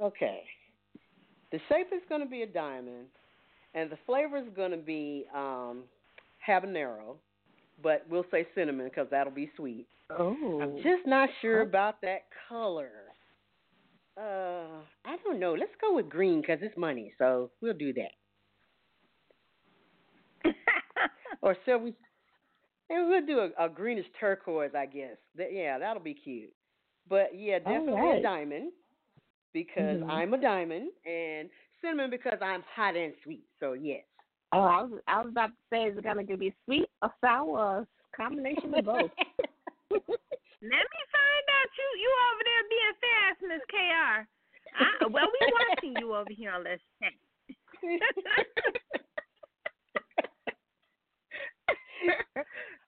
okay. The shape is going to be a diamond, and the flavor is going to be um, habanero, but we'll say cinnamon because that'll be sweet. Oh. I'm just not sure about that color. Uh, I don't know. Let's go with green because it's money, so we'll do that. or shall we? And we'll do a, a greenish turquoise, I guess. That, yeah, that'll be cute. But yeah, definitely right. a diamond because Mhm. I'm a diamond, and cinnamon because I'm hot and sweet. So yes. Oh, I was I was about to say, is it gonna be sweet or sour or combination of both? Let me find out you you over there being fast, Miss Kr. I, well, we watching you over here on Let's Chat.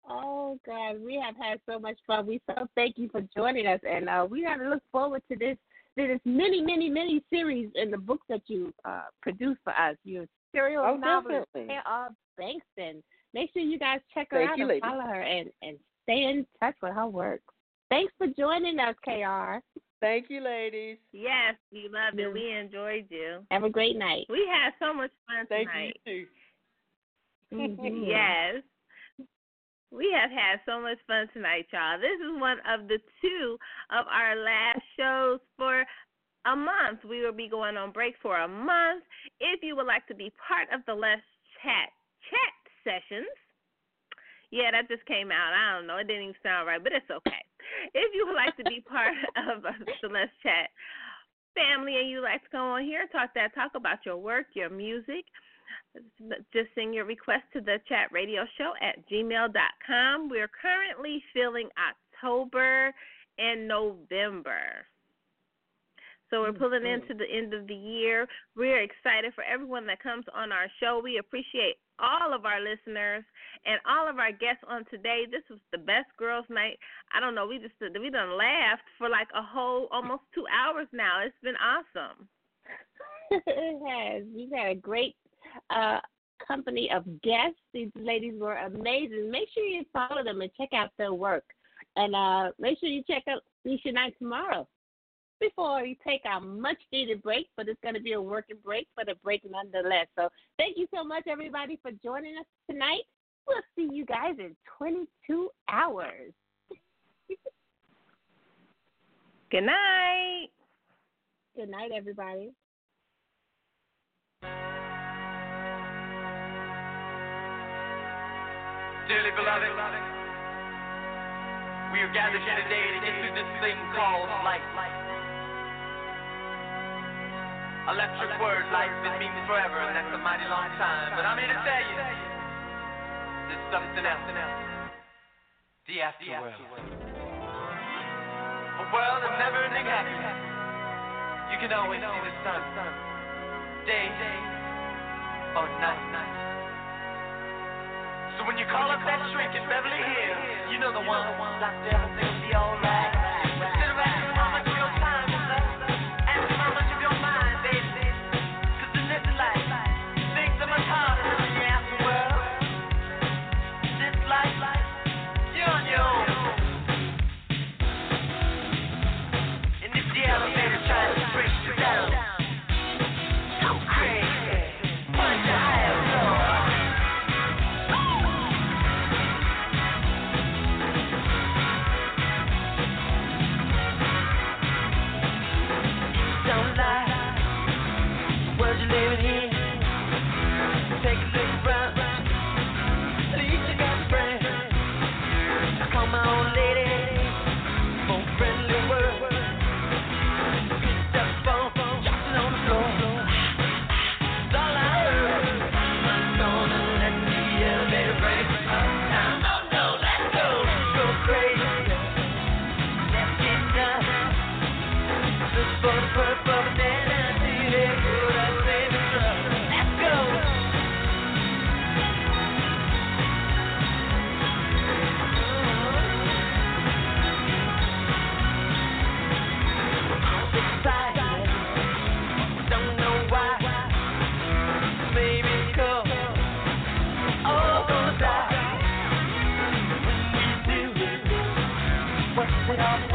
oh God, we have had so much fun. We so thank you for joining us, and uh, we got to look forward to this There's many, many, many series in the book that you uh, produced for us. Your serial Oh, novelist, definitely. K.R. Bankston. Make sure you guys check her Thank out you, and lady. follow her, and and stay in touch with her work. Thanks for joining us, Kr. Thank you, ladies. Yes, we loved it. We enjoyed you. Have a great night. We had so much fun Thank tonight. Thank you too. Mhm. yes. We have had so much fun tonight, y'all. This is one of the two of our last shows for a month. We will be going on break for a month. If you would like to be part of the Let's Chat chat sessions, yeah, that just came out. I don't know. It didn't even sound right, but it's okay. If you would like to be part of the Let's Chat family and you like to come on here talk that talk about your work, your music, just send your request to the chat radio show at gmail.com. We're currently filling October and November. So we're pulling into the end of the year. We're excited for everyone that comes on our show. We appreciate all of our listeners and all of our guests on today. This was the best girls' night. I don't know. We just we done laughed for like a whole almost two hours now. It's been awesome. it has. We've had a great uh, company of guests. These ladies were amazing. Make sure you follow them and check out their work. And uh, make sure you check out Nisha Night tomorrow before we take our much needed break, but it's going to be a working break, but a break nonetheless. So thank you so much, everybody, for joining us tonight. We'll see you guys in 22 hours. Good night. Good night, everybody. Dearly beloved, we are gathered here today to get through this thing called life. Electric word, life, it means forever, and that's a mighty long time. But I'm here to tell you, there's something else. The afterworld. A world of never-ending happiness. You can always see the sun, day or night. So when you call up that shrink in Beverly Hills, you know the one. Doctor, everything be alright. What's it